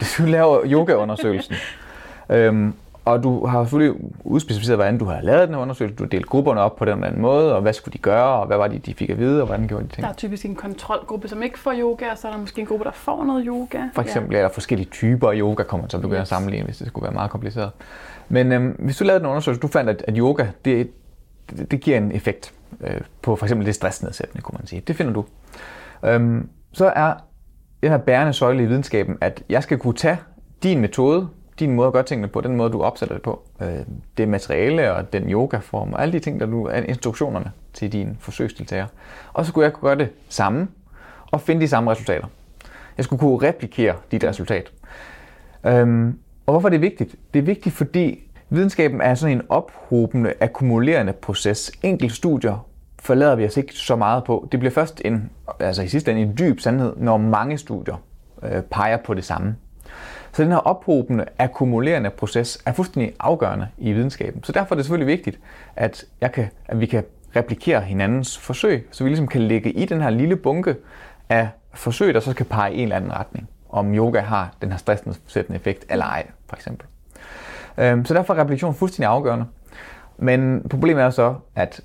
du laver yogaundersøgelsen, øhm, og du har selvfølgelig udspecificeret, hvordan du har lavet den her undersøgelse, du har delt grupperne op på den eller anden måde, og hvad skulle de gøre, og hvad var det, de fik at vide, og hvordan gjorde de ting.
Der er typisk en kontrolgruppe, som ikke får yoga, og så er der måske en gruppe, der får noget yoga.
For eksempel er der forskellige typer af yoga, kommer man så begynde yes. at sammenligne, hvis det skulle være meget kompliceret. Men øhm, hvis du lavede en undersøgelse, du fandt, at, at yoga, det, det, det giver en effekt øh, på for eksempel det stressnedsættende, kunne man sige. Det finder du. Øhm, så er den her bærende søjle i videnskaben, at jeg skal kunne tage din metode, din måde at gøre tingene på, den måde, du opsætter det på, øh, det materiale og den yogaform og alle de ting, der nu er instruktionerne til dine forsøgsdeltagere. Og så kunne jeg kunne gøre det samme og finde de samme resultater. Jeg skulle kunne replikere dit resultat. Øhm, og hvorfor er det vigtigt? Det er vigtigt, fordi videnskaben er sådan en ophobende, akkumulerende proces. Enkelte studier forlader vi os ikke så meget på. Det bliver først en, altså i sidste ende en dyb sandhed, når mange studier øh, peger på det samme. Så den her ophobende, akkumulerende proces er fuldstændig afgørende i videnskaben. Så derfor er det selvfølgelig vigtigt, at, jeg kan, at vi kan replikere hinandens forsøg, så vi ligesom kan lægge i den her lille bunke af forsøg, der så skal pege i en eller anden retning. Om yoga har den her stressnedsættende effekt eller ej, for eksempel. Øhm, så derfor er replikation fuldstændig afgørende. Men problemet er så, at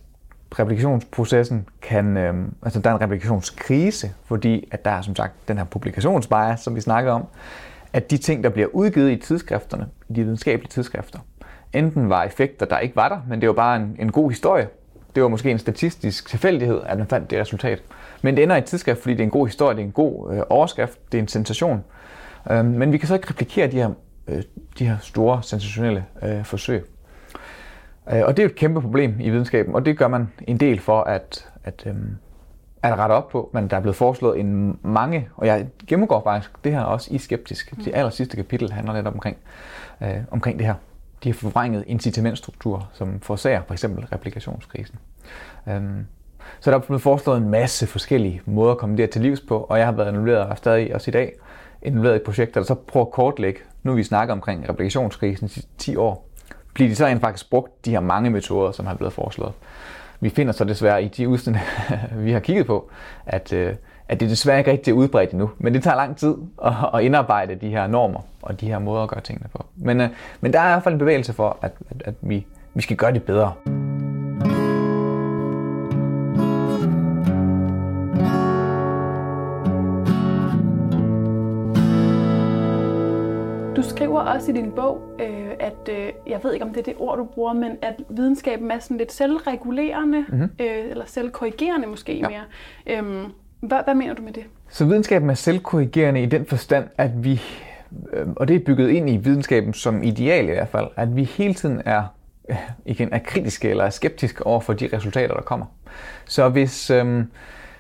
replikationsprocessen kan, øh, altså der er en replikationskrise, fordi at der er som sagt den her publikationsbias, som vi snakkede om, at de ting, der bliver udgivet i tidsskrifterne, i de videnskabelige tidsskrifter, enten var effekter, der ikke var der, men det var bare en, en god historie. Det var måske en statistisk tilfældighed, at man fandt det resultat. Men det ender i et tidsskrift, fordi det er en god historie, det er en god øh, overskrift, det er en sensation. Øhm, men vi kan så ikke replikere de her, øh, de her store, sensationelle øh, forsøg. Øh, og det er jo et kæmpe problem i videnskaben, og det gør man en del for at, at, øh, at rette op på. Men der er blevet foreslået en mange, og jeg gennemgår faktisk det her også i Skeptisk. Det aller sidste kapitel handler lidt omkring, øh, omkring det her. De her forvrængede incitamentstrukturer, som forårsager for eksempel replikationskrisen. Øhm, så der er blevet foreslået en masse forskellige måder at komme der til livs på, og jeg har været involveret og stadig også i dag involveret i et projekt, der så prøver at kortlægge, nu vi snakker omkring replikationskrisen i 10 år, bliver de så rent faktisk brugt, de her mange metoder, som har blevet foreslået. Vi finder så desværre i de udsnit, vi har kigget på, at, øh, at det desværre ikke rigtig er udbredt endnu. Men det tager lang tid at, at indarbejde de her normer og de her måder at gøre tingene på. Men, øh, men der er i hvert fald en bevægelse for, at, at, at vi, vi skal gøre det bedre.
Du skriver også i din bog, øh, at jeg ved ikke om det er det ord, du bruger, men at videnskaben er sådan lidt selvregulerende, mm-hmm. øh, eller selvkorrigerende måske ja. mere. Øhm, hvad, hvad mener du med det?
Så videnskaben er selvkorrigerende i den forstand, at vi, øh, og det er bygget ind i videnskaben som ideal i hvert fald, at vi hele tiden er øh, igen er kritiske eller er skeptiske over for de resultater, der kommer. Så hvis, øh,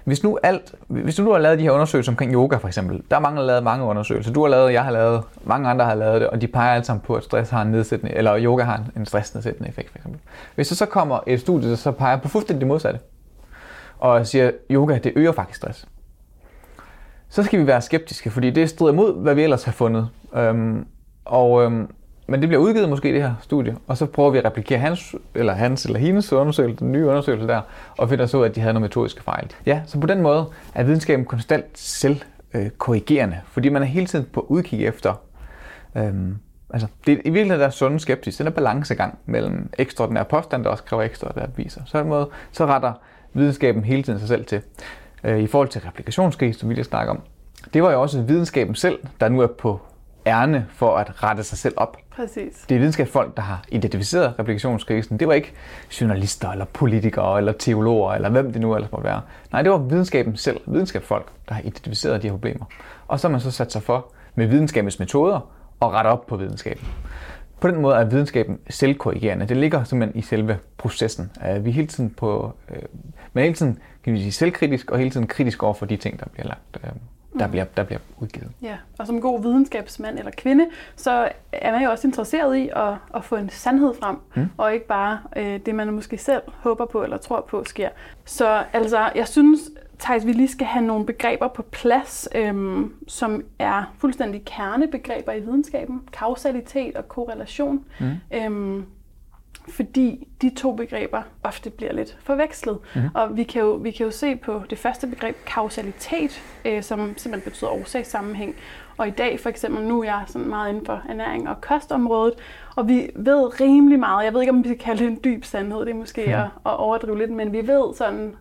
hvis nu alt, hvis du nu har lavet de her undersøgelser omkring yoga for eksempel, der er mange, der har lavet mange undersøgelser. Du har lavet, jeg har lavet, mange andre har lavet det, og de peger alle sammen på, at stress har en nedsættende, eller yoga har en stressnedsættende effekt for eksempel. Hvis der så kommer et studie, der så peger på fuldstændig det modsatte, og siger, at yoga det øger faktisk stress, så skal vi være skeptiske, fordi det strider mod, hvad vi ellers har fundet. Øhm, og øhm, men det bliver udgivet måske det her studie, og så prøver vi at replikere hans eller, hans eller hendes undersøgelse, den nye undersøgelse der, og finder så, ud af, at de havde nogle metodiske fejl. Ja, så på den måde er videnskaben konstant selv korrigerende, fordi man er hele tiden på udkig efter øhm, Altså, det er i virkeligheden der er sunde skeptisk. Den er balancegang mellem ekstraordinære påstand, der også kræver ekstraordinære beviser. Så den måde, så retter videnskaben hele tiden sig selv til. Øh, I forhold til replikationskrig, som vi lige snakker om, det var jo også videnskaben selv, der nu er på ærne for at rette sig selv op.
Præcis.
Det er videnskabsfolk, der har identificeret replikationskrisen. Det var ikke journalister, eller politikere, eller teologer, eller hvem det nu ellers måtte være. Nej, det var videnskaben selv, videnskabsfolk, der har identificeret de her problemer. Og så har man så sat sig for med videnskabens metoder at rette op på videnskaben. På den måde er videnskaben selvkorrigerende. Det ligger simpelthen i selve processen. Vi er hele tiden på, øh, men hele tiden kan vi sige, selvkritisk og hele tiden kritisk over for de ting, der bliver lagt øh, der, bliver, der bliver udgivet.
Ja, og som god videnskabsmand eller kvinde, så er man jo også interesseret i at, at få en sandhed frem, mm. og ikke bare øh, det, man måske selv håber på eller tror på sker. Så altså, jeg synes, Thijs, vi lige skal have nogle begreber på plads, øhm, som er fuldstændig kernebegreber i videnskaben. Kausalitet og korrelation. Mm. Øhm, fordi de to begreber ofte bliver lidt forvekslet. Mm-hmm. Og vi kan, jo, vi kan jo se på det første begreb, kausalitet, øh, som simpelthen betyder årsagssammenhæng. Og i dag for eksempel, nu er jeg sådan meget inden for ernæring og kostområdet, og vi ved rimelig meget, jeg ved ikke om vi skal kalde det en dyb sandhed, det er måske mm. at, at overdrive lidt, men vi ved sådan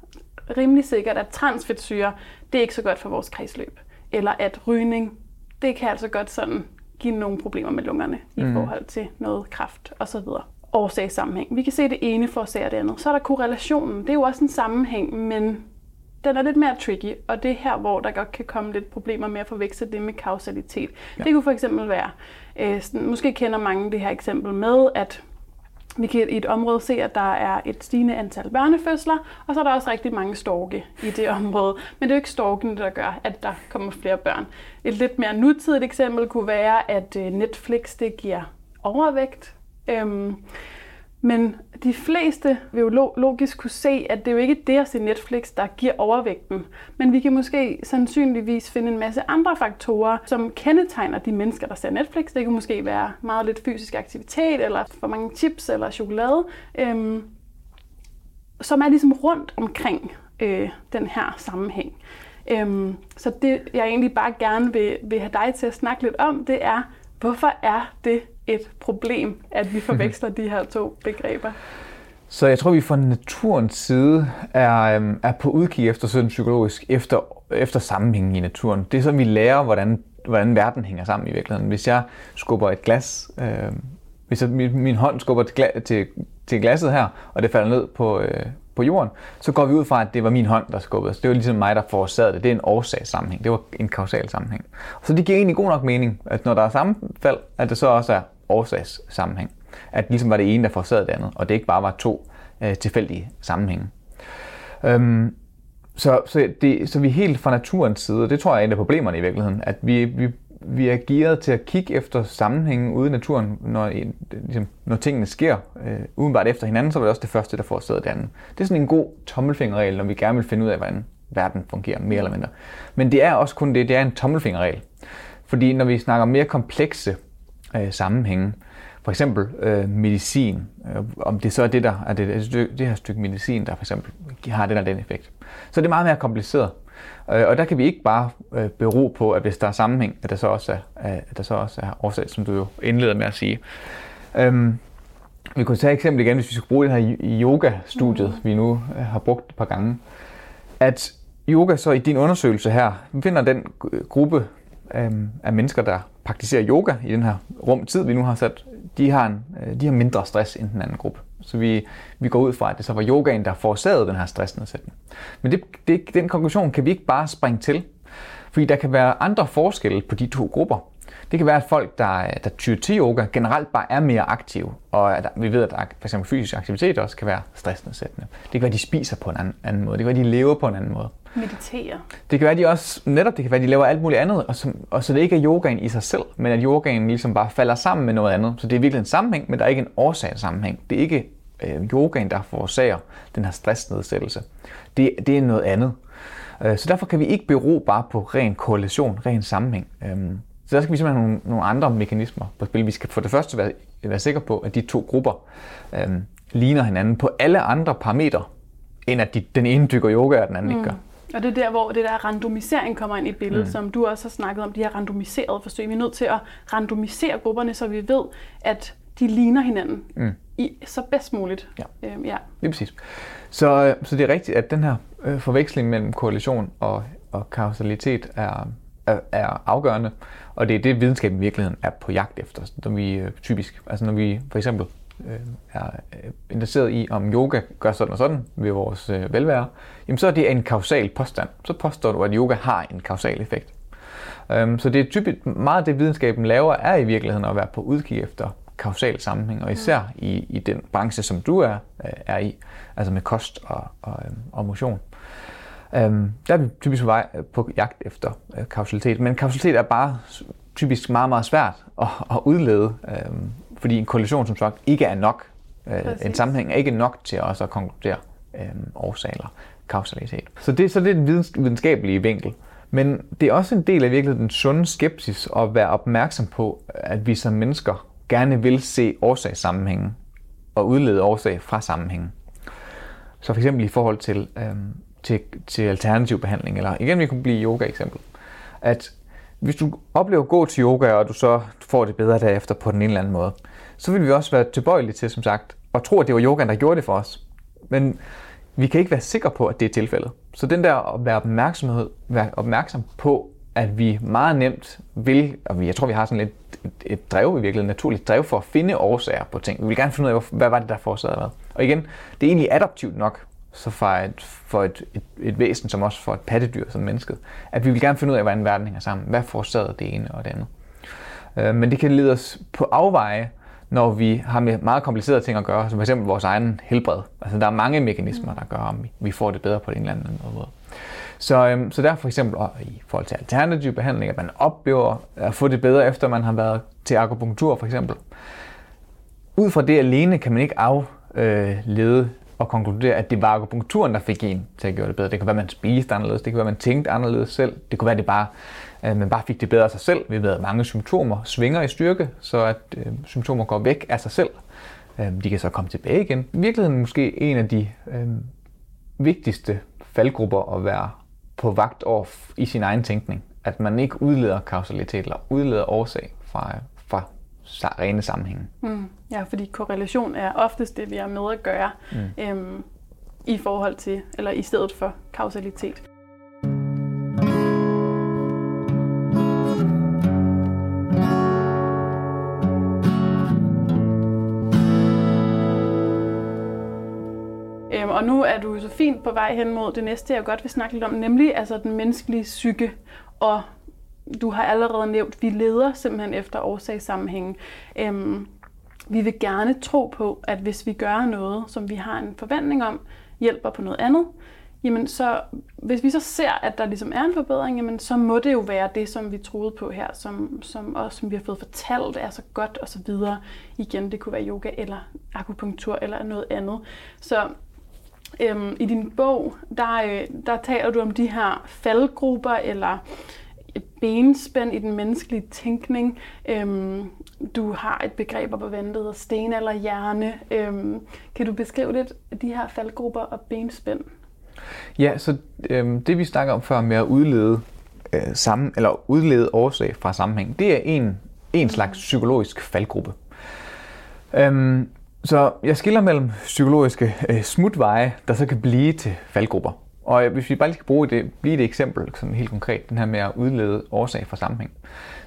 rimelig sikkert, at transfedtsyre, det er ikke så godt for vores kredsløb. Eller at rygning, det kan altså godt sådan give nogle problemer med lungerne mm. i forhold til noget kraft osv årsagssammenhæng. Vi kan se, at det ene forårsager det andet. Så er der korrelationen. Det er jo også en sammenhæng, men den er lidt mere tricky, og det er her, hvor der godt kan komme lidt problemer med at forveksle det med kausalitet. Ja. Det kunne for eksempel være, øh, sådan, måske kender mange det her eksempel med, at vi kan i et område se, at der er et stigende antal børnefødsler, og så er der også rigtig mange storke i det område. Men det er jo ikke storken, der gør, at der kommer flere børn. Et lidt mere nutidigt eksempel kunne være, at øh, Netflix det giver overvægt Øhm, men de fleste vil jo logisk kunne se, at det er jo ikke det at se Netflix, der giver overvægten. Men vi kan måske sandsynligvis finde en masse andre faktorer, som kendetegner de mennesker, der ser Netflix. Det kan måske være meget lidt fysisk aktivitet, eller for mange chips eller chokolade, øhm, som er ligesom rundt omkring øh, den her sammenhæng. Øhm, så det, jeg egentlig bare gerne vil, vil have dig til at snakke lidt om, det er, hvorfor er det et problem, at vi forveksler de her to begreber?
Så jeg tror, vi fra naturens side er, øhm, er på udkig efter sådan psykologisk, efter, efter sammenhængen i naturen. Det er sådan, vi lærer, hvordan, hvordan verden hænger sammen i virkeligheden. Hvis jeg skubber et glas, øh, hvis jeg, min, min hånd skubber til, til, til glasset her, og det falder ned på, øh, på jorden, så går vi ud fra, at det var min hånd, der skubbede. Så det var ligesom mig, der forårsagede det. Det er en årsagssammenhæng. Det var en kausal sammenhæng. Så det giver egentlig god nok mening, at når der er sammenfald, at det så også er årsagssammenhæng. At ligesom var det ene, der forårsagede det andet, og det ikke bare var to øh, tilfældige sammenhænge. Øhm, så, så, det, så vi er helt fra naturens side, og det tror jeg er en af problemerne i virkeligheden, at vi, vi, vi er gearet til at kigge efter sammenhængen ude i naturen, når, ligesom, når tingene sker øh, udenbart efter hinanden, så var det også det første, der forårsagede det andet. Det er sådan en god tommelfingerregel, når vi gerne vil finde ud af, hvordan verden fungerer, mere eller mindre. Men det er også kun det, det er en tommelfingerregel. Fordi når vi snakker mere komplekse øh, sammenhænge, for eksempel øh, medicin, øh, om det så er det, der er det, det her stykke medicin, der for eksempel har den og den effekt. Så det er meget mere kompliceret. Øh, og der kan vi ikke bare øh, bero på, at hvis der er sammenhæng, at der så også er, at der så også er årsag, som du jo indleder med at sige. Øhm, vi kunne tage et eksempel igen, hvis vi skulle bruge det her yoga-studiet, mm. vi nu øh, har brugt et par gange. At yoga så i din undersøgelse her, finder den gruppe øhm, af mennesker, der praktiserer yoga i den her rum tid, vi nu har sat de har, en, øh, de har mindre stress end den anden gruppe. Så vi, vi går ud fra, at det så var yogaen, der forårsagede den her stressnedsætning. Men det, det, den konklusion kan vi ikke bare springe til, fordi der kan være andre forskelle på de to grupper. Det kan være, at folk, der, der tyrer til yoga, generelt bare er mere aktive. Og at vi ved, at for eksempel fysisk aktivitet også kan være stressnedsættende. Det kan være, at de spiser på en anden, anden måde. Det kan være, at de lever på en anden måde.
Meditere.
Det kan være, de også, netop det kan være, at de laver alt muligt andet, og, så, og så det ikke er yogaen i sig selv, men at yogaen ligesom bare falder sammen med noget andet. Så det er virkelig en sammenhæng, men der er ikke en årsag sammenhæng. Det er ikke øh, yogaen, der forårsager den her stressnedsættelse. Det, det er noget andet. Øh, så derfor kan vi ikke bero bare på ren korrelation, ren sammenhæng. Øhm, så der skal vi simpelthen have nogle, nogle andre mekanismer på spil. Vi skal for det første være, være sikre på, at de to grupper øhm, ligner hinanden på alle andre parametre, end at de, den ene dykker yoga, og den anden mm. ikke gør.
Og det er der, hvor det der randomisering kommer ind i billedet, mm. som du også har snakket om, de her randomiserede forsøg. Vi er nødt til at randomisere grupperne, så vi ved, at de ligner hinanden mm. i så bedst muligt.
Ja, øhm, ja. er præcis. Så, øh, så det er rigtigt, at den her øh, forveksling mellem korrelation og, og kausalitet er, er, er afgørende, og det er det, videnskaben i virkeligheden er på jagt efter. Når vi øh, typisk, altså når vi for eksempel øh, er øh, interesseret i, om yoga gør sådan og sådan ved vores øh, velvære, jamen så er det en kausal påstand. Så påstår du, at yoga har en kausal effekt. Um, så det er typisk meget det, videnskaben laver, er i virkeligheden at være på udkig efter kausal sammenhæng, og især i, i den branche, som du er, er i, altså med kost og, og, og motion. Um, der er vi typisk på vej på jagt efter uh, kausalitet, men kausalitet er bare typisk meget, meget svært at, at udlede, um, fordi en korrelation som sagt ikke er nok. Uh, en sammenhæng er ikke nok til os at konkludere um, årsag eller kausalitet. Så det, så det er den videnskabelige vinkel. Men det er også en del af virkelig den sunde skepsis at være opmærksom på, at vi som mennesker gerne vil se årsagssammenhængen og udlede årsag fra sammenhængen. Så for eksempel i forhold til, øhm, til, til alternativ behandling, eller igen vi kunne blive yoga eksempel, at hvis du oplever at gå til yoga, og du så får det bedre derefter på den ene eller anden måde, så vil vi også være tilbøjelige til, som sagt, at tro, at det var yogaen, der gjorde det for os. Men vi kan ikke være sikre på, at det er tilfældet. Så den der at være, opmærksomhed, være opmærksom på, at vi meget nemt vil, og jeg tror, vi har sådan lidt et, et drev i virkeligheden, naturligt drev for at finde årsager på ting. Vi vil gerne finde ud af, hvad var det, der forårsagede hvad. Og igen, det er egentlig adaptivt nok så for, et, for et, et, et væsen, som også for et pattedyr som mennesket, at vi vil gerne finde ud af, hvordan verden hænger sammen. Hvad forårsagede det ene og det andet? Øh, men det kan lede os på afveje, når vi har med meget komplicerede ting at gøre, som f.eks. vores egen helbred. Altså der er mange mekanismer, der gør, om vi får det bedre på en eller anden måde. Så, øhm, så der for eksempel i forhold til alternativ behandling, at man oplever at få det bedre, efter man har været til akupunktur for eksempel. Ud fra det alene kan man ikke aflede at konkludere, at det var akupunkturen, der fik en til at gøre det bedre. Det kunne være, at man spiste anderledes, det kunne være, at man tænkte anderledes selv. Det kunne være, at det bare, at man bare fik det bedre af sig selv. Vi ved, at mange symptomer svinger i styrke, så at øh, symptomer går væk af sig selv. Øh, de kan så komme tilbage igen. I virkeligheden måske en af de øh, vigtigste faldgrupper at være på vagt over i sin egen tænkning. At man ikke udleder kausalitet eller udleder årsag fra øh, rene sammenhænge.
Mm. Ja, fordi korrelation er oftest det, vi har med at gøre mm. øhm, i forhold til, eller i stedet for kausalitet. Øhm, og nu er du så fint på vej hen mod det næste, jeg godt vil snakke lidt om, nemlig altså den menneskelige psyke. Og du har allerede nævnt, vi leder simpelthen efter årsagssammenhængen. Øhm, vi vil gerne tro på, at hvis vi gør noget, som vi har en forventning om, hjælper på noget andet, jamen så, hvis vi så ser, at der ligesom er en forbedring, jamen så må det jo være det, som vi troede på her, som, som også som vi har fået fortalt er så godt og så videre. Igen, det kunne være yoga eller akupunktur eller noget andet. Så øhm, i din bog, der, øh, der taler du om de her faldgrupper eller benspænd i den menneskelige tænkning. Øhm, du har et begreb op at vente, der hedder sten eller hjerne. Øhm, kan du beskrive lidt de her faldgrupper og benspænd?
Ja, så øhm, det vi snakker om før med at udlede, øh, sammen, eller udlede årsag fra sammenhæng, det er en, en slags psykologisk faldgruppe. Øhm, så jeg skiller mellem psykologiske øh, smutveje, der så kan blive til faldgrupper. Og hvis vi bare lige skal bruge det, blive det eksempel sådan helt konkret, den her med at udlede årsag fra sammenhæng,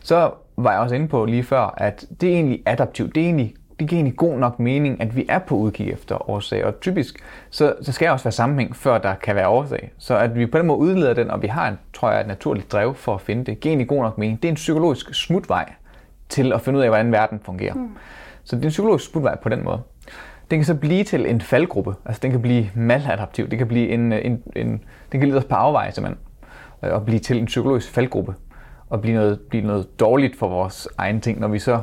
så var jeg også inde på lige før, at det er egentlig adaptivt. Det, er egentlig, det giver egentlig god nok mening, at vi er på udkig efter årsag. Og typisk, så, så skal også være sammenhæng, før der kan være årsag. Så at vi på den måde udleder den, og vi har, en, tror jeg, et naturligt drev for at finde det, giver egentlig god nok mening. Det er en psykologisk smutvej til at finde ud af, hvordan verden fungerer. Mm. Så det er en psykologisk smutvej på den måde. Den kan så blive til en faldgruppe. Altså den kan blive maladaptiv. Det kan blive en, øh, en, en, den kan lede os på afveje simpelthen. Øh, og blive til en psykologisk faldgruppe. Og blive noget, blive noget dårligt for vores egen ting, når vi så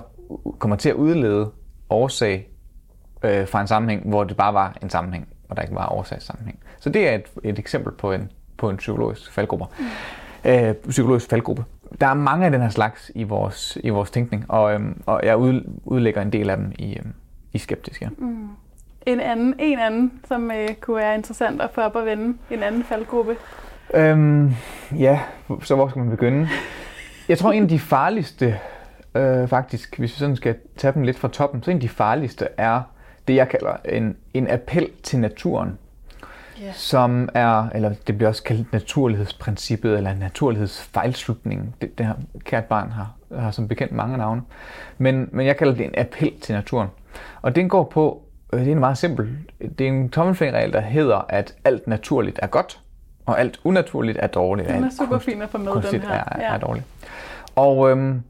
kommer til at udlede årsag øh, fra en sammenhæng, hvor det bare var en sammenhæng, og der ikke var årsagssammenhæng. Så det er et, et eksempel på en, på en psykologisk faldgruppe. Øh, psykologisk faldgruppe. Der er mange af den her slags i vores, i vores tænkning, og, øhm, og jeg ud, udlægger en del af dem i, øhm, i skeptisk. Ja. Mm.
En anden, en anden, som øh, kunne være interessant at få op og vende, en anden faldgruppe?
Øhm, ja, så hvor skal man begynde? Jeg tror, en af de farligste, øh, faktisk, hvis vi sådan skal tage dem lidt fra toppen, så en af de farligste er det, jeg kalder en, en appel til naturen. Yeah. Som er, eller det bliver også kaldt naturlighedsprincippet, eller naturlighedsfejlslutningen. Det, det her kært barn har, har som bekendt mange navne. Men, men jeg kalder det en appel til naturen. Og den går på, øh, det er en meget simpel, det er en tommelfingerregel, der hedder, at alt naturligt er godt, og alt unaturligt er dårligt.
Den er super fin at få med, den her.
Er, ja. er dårligt. Og, øhm,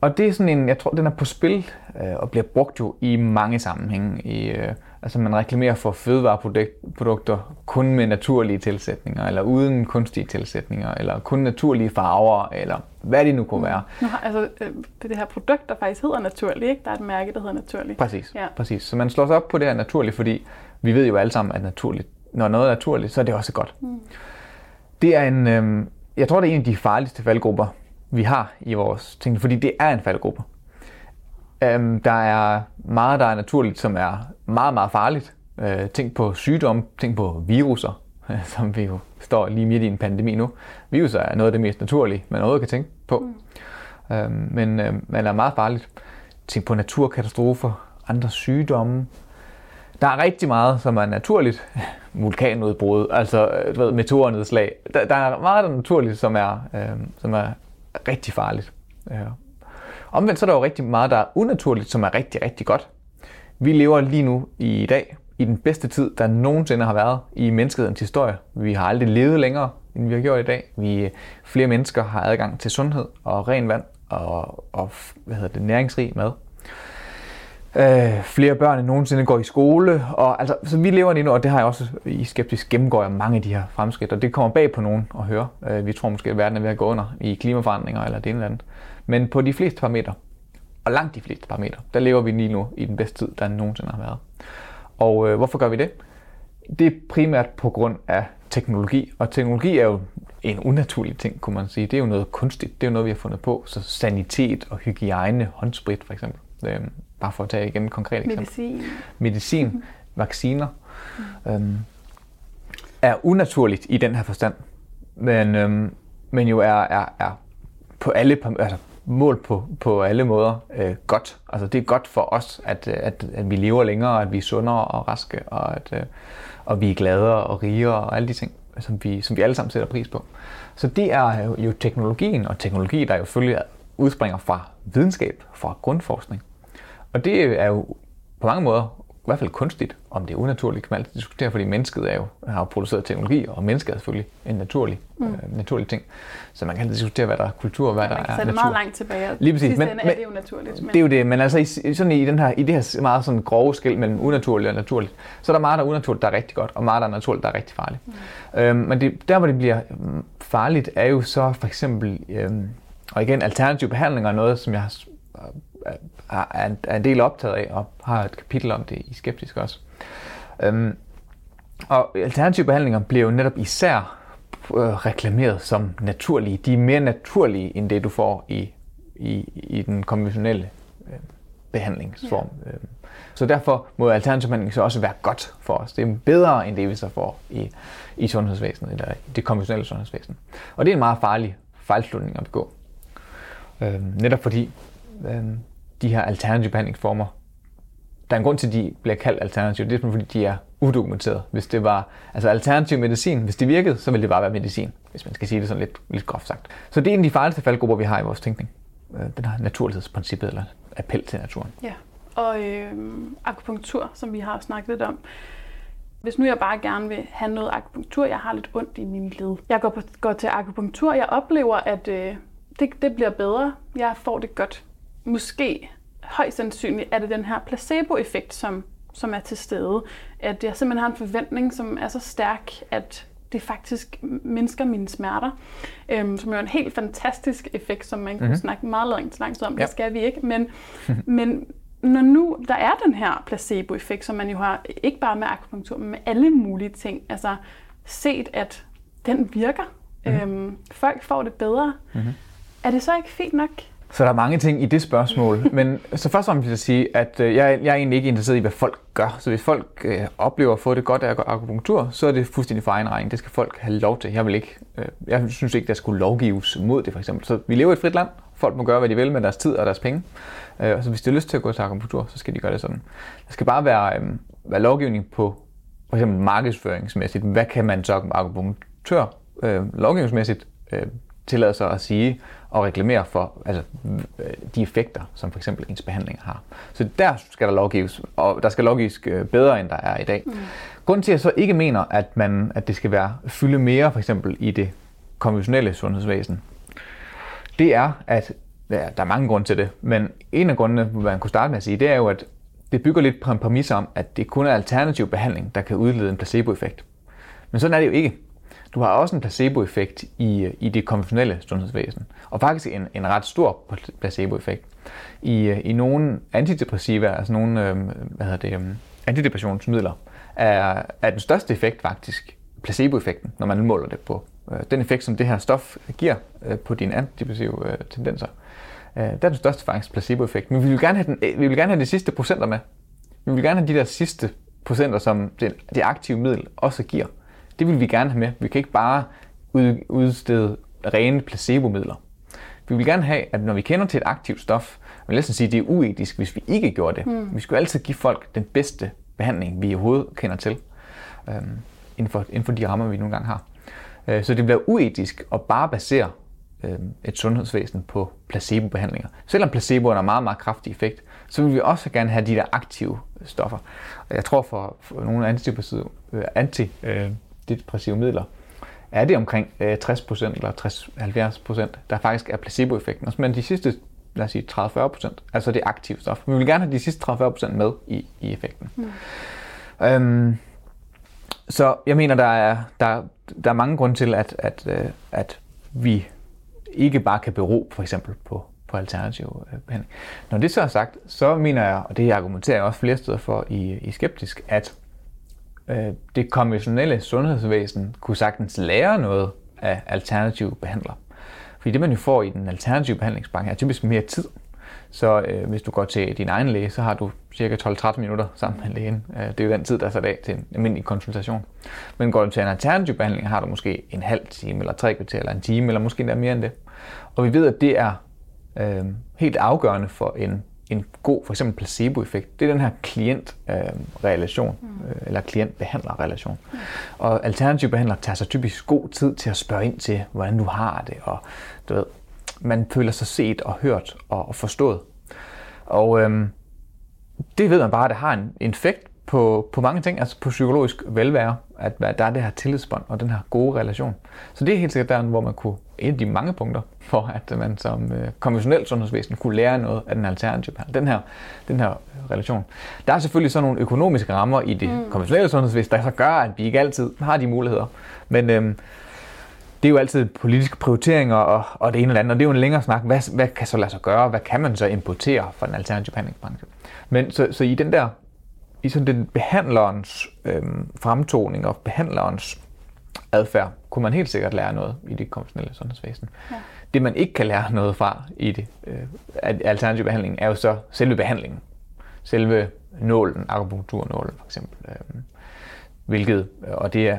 og det er sådan en, jeg tror, den er på spil øh, og bliver brugt jo i mange sammenhænge. I, øh, altså man reklamerer for fødevareprodukter kun med naturlige tilsætninger, eller uden kunstige tilsætninger, eller kun naturlige farver, eller hvad det nu kunne være.
Nu har, altså, øh, det her produkt, der faktisk hedder naturlig, ikke? Der er et mærke, der hedder naturlig.
Præcis, ja. præcis. Så man slår sig op på det her naturligt, fordi vi ved jo alle sammen, at naturligt, når noget er naturligt, så er det også godt. Mm. Det er en, øh, jeg tror, det er en af de farligste faldgrupper, vi har i vores ting, fordi det er en faldgruppe. Um, der er meget, der er naturligt, som er meget, meget farligt. Uh, tænk på sygdom, tænk på viruser, som vi jo står lige midt i en pandemi nu. Viruser er noget af det mest naturlige, man overhovedet kan tænke på. Mm. Uh, men, uh, men er meget farligt. Tænk på naturkatastrofer, andre sygdomme. Der er rigtig meget, som er naturligt. Vulkanudbrud, altså du ved, meteornedslag. Der, der er meget, der er naturligt, som er, uh, som er rigtig farligt. Ja. Omvendt så er der jo rigtig meget, der er unaturligt, som er rigtig, rigtig godt. Vi lever lige nu i dag i den bedste tid, der nogensinde har været i menneskehedens historie. Vi har aldrig levet længere, end vi har gjort i dag. Vi, flere mennesker har adgang til sundhed og ren vand og, og hvad hedder det, næringsrig mad. Øh, flere børn end nogensinde går i skole, og altså, så vi lever lige nu, og det har jeg også i Skeptisk gennemgår jeg mange af de her fremskridt, og det kommer bag på nogen at høre. Øh, vi tror måske, at verden er ved at gå under i klimaforandringer eller det ene eller andet. Men på de fleste parametre, og langt de fleste parametre, der lever vi lige nu i den bedste tid, der nogensinde har været. Og øh, hvorfor gør vi det? Det er primært på grund af teknologi, og teknologi er jo en unaturlig ting, kunne man sige. Det er jo noget kunstigt, det er jo noget, vi har fundet på. Så sanitet og hygiejne, håndsprit for eksempel. Øh, bare for at tage igen et konkret eksempel.
Medicin.
Medicin, vacciner, øhm, er unaturligt i den her forstand, men, øhm, men jo er, er, er på alle, altså mål på, på alle måder øh, godt. Altså det er godt for os, at, øh, at, at vi lever længere, at vi er sundere og raske, og at øh, og vi er gladere og rigere og alle de ting, som vi, som vi alle sammen sætter pris på. Så det er jo, jo teknologien, og teknologi, der jo selvfølgelig udspringer fra videnskab, fra grundforskning. Og det er jo på mange måder i hvert fald kunstigt, om det er unaturligt, kan man altid diskutere, fordi mennesket er jo, har jo produceret teknologi, og mennesket er selvfølgelig en naturlig, mm. øh, naturlig ting. Så man kan altid diskutere, hvad der er kultur, og hvad ja, der er natur. Så
det meget langt tilbage,
Lige præcis.
Men, men, er det jo naturligt.
Men... Det er jo det, men altså i, sådan i, den her, i det her meget sådan grove skæld mellem unaturligt og naturligt, så er der meget, der er unaturligt, der er rigtig godt, og meget, der er naturligt, der er rigtig farligt. Mm. Øhm, men det, der, hvor det bliver mm, farligt, er jo så for eksempel, øhm, og igen, alternative behandlinger er noget, som jeg har er en, er en del optaget af, og har et kapitel om det i Skeptisk også. Øhm, og alternative behandlinger bliver jo netop især øh, reklameret som naturlige. De er mere naturlige end det, du får i, i, i den konventionelle øh, behandlingsform. Ja. Øhm, så derfor må alternativ behandling så også være godt for os. Det er bedre end det, vi så får i, i sundhedsvæsenet, eller det konventionelle sundhedsvæsen. Og det er en meget farlig fejlslutning at begå. Øhm, netop fordi øhm, de her alternative behandlingsformer. Der er en grund til, at de bliver kaldt alternative. Det er fordi, de er udokumenteret. Hvis det var altså alternativ medicin, hvis det virkede, så ville det bare være medicin, hvis man skal sige det sådan lidt, lidt groft sagt. Så det er en af de farligste faldgrupper, vi har i vores tænkning. Øh, den her naturlighedsprincippet, eller appel til naturen.
Ja, og øh, akupunktur, som vi har snakket lidt om. Hvis nu jeg bare gerne vil have noget akupunktur, jeg har lidt ondt i min led. Jeg går, på, går til akupunktur, jeg oplever, at øh, det, det bliver bedre. Jeg får det godt. Måske, højst sandsynligt, er det den her placebo-effekt, som, som er til stede. At jeg simpelthen har en forventning, som er så stærk, at det faktisk mindsker mine smerter. Øhm, som jo er en helt fantastisk effekt, som man mm-hmm. kunne snakke meget langt, langt om. Ja. Det skal vi ikke. Men, men når nu der er den her placebo-effekt, som man jo har ikke bare med akupunktur, men med alle mulige ting, altså set, at den virker. Mm-hmm. Øhm, folk får det bedre. Mm-hmm. Er det så ikke fint nok?
Så der er mange ting i det spørgsmål, men så først og fremmest vil jeg sige, at øh, jeg, jeg er egentlig ikke interesseret i, hvad folk gør. Så hvis folk øh, oplever at få det godt af akupunktur, så er det fuldstændig for egen regning. Det skal folk have lov til. Jeg vil ikke, øh, jeg synes ikke, der skulle lovgives mod det, for eksempel. Så vi lever i et frit land. Folk må gøre, hvad de vil med deres tid og deres penge. Øh, så hvis de har lyst til at gå til akupunktur, så skal de gøre det sådan. Der skal bare være, øh, være lovgivning på for eksempel markedsføringsmæssigt. Hvad kan man så akupunktør øh, lovgivningsmæssigt øh, tillade sig at sige og reklamere for altså, øh, de effekter, som for eksempel ens behandling har. Så der skal der lovgives, og der skal lovgives øh, bedre, end der er i dag. Mm. Grunden til, at jeg så ikke mener, at, man, at det skal være fylde mere, for eksempel i det konventionelle sundhedsvæsen, det er, at ja, der er mange grunde til det, men en af grundene, man kunne starte med at sige, det er jo, at det bygger lidt på en præmis om, at det kun er alternativ behandling, der kan udlede en placeboeffekt. Men sådan er det jo ikke. Du har også en placeboeffekt i, i det konventionelle sundhedsvæsen, og faktisk en, en ret stor placeboeffekt. I, I nogle antidepressiva, altså nogle øh, hvad hedder det, øh, antidepressionsmidler, er, er den største effekt faktisk placeboeffekten, når man måler det på øh, den effekt, som det her stof giver øh, på dine antidepressive øh, tendenser. Øh, der er den største faktisk placeboeffekt. Men vi vil, gerne have den, øh, vi vil gerne have de sidste procenter med. Vi vil gerne have de der sidste procenter, som det, det aktive middel også giver. Det vil vi gerne have med. Vi kan ikke bare udstede rene placebo-midler. Vi vil gerne have, at når vi kender til et aktivt stof, vil jeg sige, at det er uetisk, hvis vi ikke gjorde det. Mm. Vi skal altid give folk den bedste behandling, vi overhovedet kender til, øhm, inden, for, inden for de rammer, vi nogle gange har. Øh, så det bliver uetisk at bare basere øh, et sundhedsvæsen på placebobehandlinger. Selvom placeboen har meget, meget kraftig effekt, så vil vi også gerne have de der aktive stoffer. Jeg tror for, for nogle antidepressive, øh, anti, øh, antidepressive midler, er det omkring 60% øh, eller 60-70%, der faktisk er placeboeffekten. Men de sidste, lad os sige 30-40%, altså det aktive stof. Vi vil gerne have de sidste 30-40% med i, i effekten. Mm. Øhm, så jeg mener, der er, der, der er mange grunde til, at, at, øh, at vi ikke bare kan bero for eksempel på, på alternativ øh, behandling. Når det så er sagt, så mener jeg, og det argumenterer jeg også flere steder for i, i Skeptisk, at Øh, det konventionelle sundhedsvæsen kunne sagtens lære noget af alternative behandlere. Fordi det, man jo får i den alternative behandlingsbank, er typisk mere tid. Så øh, hvis du går til din egen læge, så har du cirka 12-13 minutter sammen med lægen. Øh, det er jo den tid, der er sat af til en almindelig konsultation. Men går du til en alternativ behandling, har du måske en halv time, eller tre kvarter, eller en time, eller måske endda mere end det. Og vi ved, at det er øh, helt afgørende for en en god, for eksempel placeboeffekt, det er den her klient-relation, mm. øh, eller klient-behandler-relation. Mm. Og alternative behandler tager sig typisk god tid til at spørge ind til, hvordan du har det, og du ved, man føler sig set og hørt og, og forstået. Og øhm, det ved man bare, at det har en effekt på, på mange ting, altså på psykologisk velvære, at der er det her tillidsbånd og den her gode relation. Så det er helt sikkert der, hvor man kunne, en af de mange punkter, for at man som øh, konventionelt sundhedsvæsen kunne lære noget af den alternative den her, den her relation. Der er selvfølgelig så nogle økonomiske rammer i det mm. konventionelle sundhedsvæsen, der så gør, at vi ikke altid har de muligheder. Men øhm, det er jo altid politiske prioriteringer og, og det ene eller andet, og det er jo en længere snak. Hvad, hvad kan så lade sig gøre? Hvad kan man så importere fra den alternative behandlingsbranche? Men så, så i den der i sådan den behandlerens øhm, fremtoning og behandlerens adfærd, kunne man helt sikkert lære noget i det konventionelle sundhedsvæsen. Ja. Det man ikke kan lære noget fra i det øh, alternativ behandling, er jo så selve behandlingen. Selve nålen, akupunkturnålen for eksempel. Øh, hvilket, og det er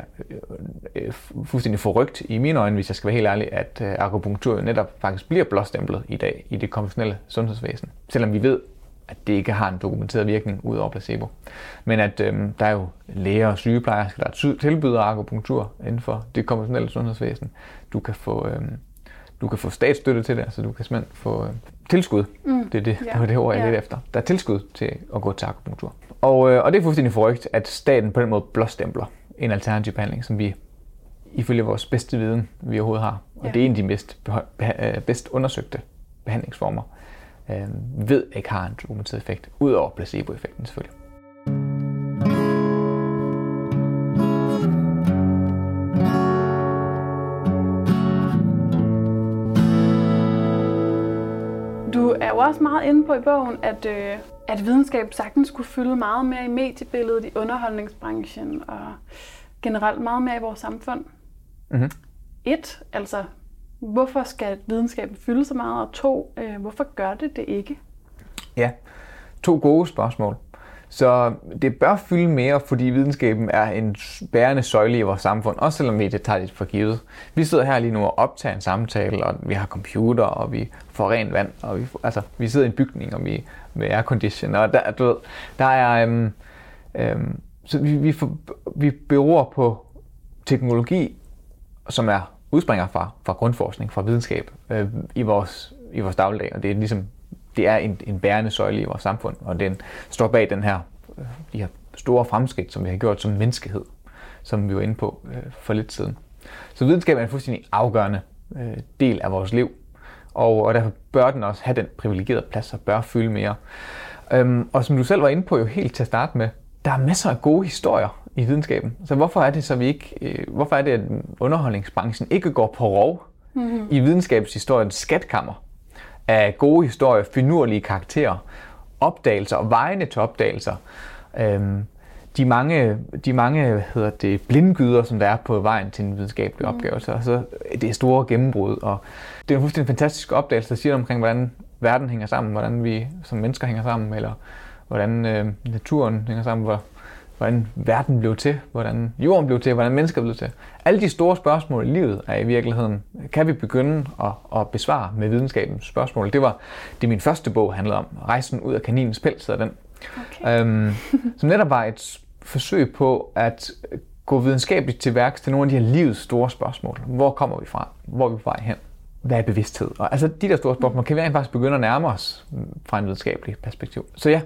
øh, fuldstændig forrygt i mine øjne, hvis jeg skal være helt ærlig, at øh, akupunktur netop faktisk bliver blåstemplet i dag i det konventionelle sundhedsvæsen. Selvom vi ved, at det ikke har en dokumenteret virkning ud over placebo. Men at øhm, der er jo læger og sygeplejersker, der tilbyder akupunktur inden for det konventionelle sundhedsvæsen. Du kan få, øhm, du kan få statsstøtte til det, så du kan simpelthen få øh, tilskud. Mm. Det, er det, ja. det var det ord, jeg ja. lidt efter. Der er tilskud til at gå til akupunktur. Og, øh, og det er fuldstændig forrygt, at staten på den måde blåstempler en alternativ behandling, som vi ifølge vores bedste viden, vi overhovedet har, og ja. det er en af de bedst, øh, bedst undersøgte behandlingsformer, øh, ved ikke har en dokumenteret effekt, udover placeboeffekten selvfølgelig.
Du er jo også meget inde på i bogen, at, øh, at videnskab sagtens skulle fylde meget mere i mediebilledet, i underholdningsbranchen og generelt meget mere i vores samfund. Mm-hmm. Et, altså, hvorfor skal videnskaben fylde så meget? Og to, øh, hvorfor gør det det ikke?
Ja, to gode spørgsmål. Så det bør fylde mere, fordi videnskaben er en bærende søjle i vores samfund, også selvom vi det tager lidt for givet. Vi sidder her lige nu og optager en samtale, og vi har computer, og vi får rent vand, og vi, altså, vi sidder i en bygning, og vi med aircondition, og der, du ved, der er... Øhm, øhm, så vi, vi, for, vi beror på teknologi, som er udspringer fra, fra grundforskning, fra videnskab øh, i, vores, i vores dagligdag, og det er ligesom det er en, en bærende søjle i vores samfund, og den står bag den her, øh, de her store fremskridt, som vi har gjort som menneskehed, som vi var inde på øh, for lidt siden. Så videnskab er en fuldstændig afgørende øh, del af vores liv, og, og derfor bør den også have den privilegerede plads og bør fylde mere. Øhm, og som du selv var inde på jo helt til at starte med, der er masser af gode historier i videnskaben. Så hvorfor er det så vi ikke, øh, hvorfor er det, at underholdningsbranchen ikke går på rov mm-hmm. i videnskabshistoriens skatkammer af gode historier, finurlige karakterer, opdagelser og vejene til opdagelser. Øhm, de mange, de mange hedder det, blindgyder, som der er på vejen til en videnskabelig mm. opgave. Så, så det er store gennembrud, og det er en fuldstændig fantastisk opdagelse, der siger omkring, hvordan verden hænger sammen, hvordan vi som mennesker hænger sammen, eller hvordan øh, naturen hænger sammen, hvor, hvordan verden blev til, hvordan jorden blev til, hvordan mennesker blev til. Alle de store spørgsmål i livet er i virkeligheden, kan vi begynde at, at besvare med videnskabens spørgsmål. Det var det min første bog handlede om, Rejsen ud af kaninens pels, og den. Okay. Øhm, som netop var et forsøg på at gå videnskabeligt til værks til nogle af de her livets store spørgsmål. Hvor kommer vi fra? Hvor er vi på vej hen? Hvad er bevidsthed? Og altså de der store spørgsmål, kan vi faktisk begynde at nærme os fra en videnskabelig perspektiv. Så ja,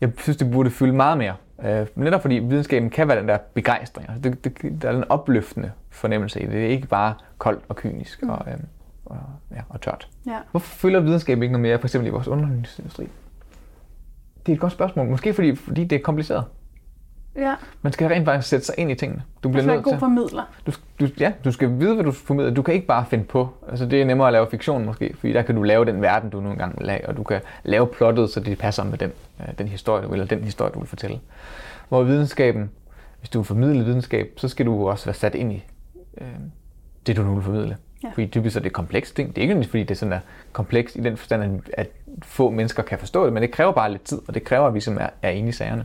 jeg synes, det burde fylde meget mere. Øh, netop fordi videnskaben kan være den der begejstring. Altså det, det, der er en opløftende fornemmelse i det. Det er ikke bare koldt og kynisk mm. og, øh, og, ja, og tørt. Ja. Hvorfor fylder videnskaben ikke noget mere, for eksempel i vores underholdningsindustri? Det er et godt spørgsmål. Måske fordi, fordi det er kompliceret. Ja. Man skal rent faktisk sætte sig ind i tingene.
Du bliver nødt til. formidler.
Du, du, ja, du skal vide, hvad du formidler. Du kan ikke bare finde på. Altså, det er nemmere at lave fiktion måske, fordi der kan du lave den verden, du nu engang vil lave, og du kan lave plottet, så det passer med den, øh, den historie, du vil, eller den historie, du vil fortælle. Hvor videnskaben, hvis du vil formidle videnskab, så skal du også være sat ind i øh, det, du nu vil formidle. Ja. Fordi typisk er det komplekst ting. Det er ikke fordi det er sådan er komplekst i den forstand, at få mennesker kan forstå det, men det kræver bare lidt tid, og det kræver, at vi som er, er inde i sagerne.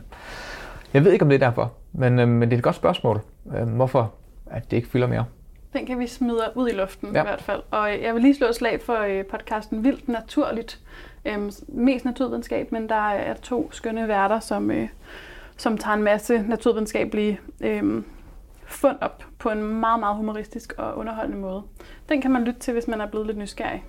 Jeg ved ikke, om det er derfor, men, øh, men det er et godt spørgsmål. Øh, hvorfor at det ikke fylder mere?
Den kan vi smide ud i luften ja. i hvert fald. Og jeg vil lige slå et slag for øh, podcasten Vildt Naturligt. Øhm, mest naturvidenskab, men der er to skønne værter, som, øh, som tager en masse naturvidenskabelige øh, fund op på en meget, meget humoristisk og underholdende måde. Den kan man lytte til, hvis man er blevet lidt nysgerrig.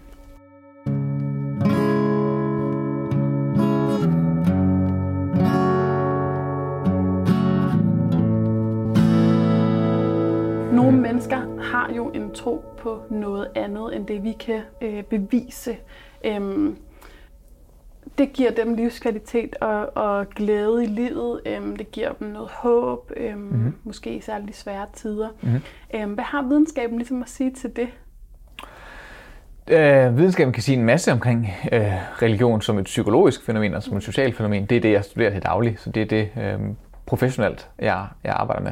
Mennesker har jo en tro på noget andet, end det vi kan øh, bevise. Øhm, det giver dem livskvalitet og, og glæde i livet. Øhm, det giver dem noget håb, øhm, mm-hmm. måske i særligt svære tider. Mm-hmm. Øhm, hvad har videnskaben ligesom at sige til det?
Øh, videnskaben kan sige en masse omkring øh, religion som et psykologisk fænomen og som et socialt fænomen. Det er det, jeg studerer til daglig, så det er det øh, professionelt, jeg, jeg arbejder med.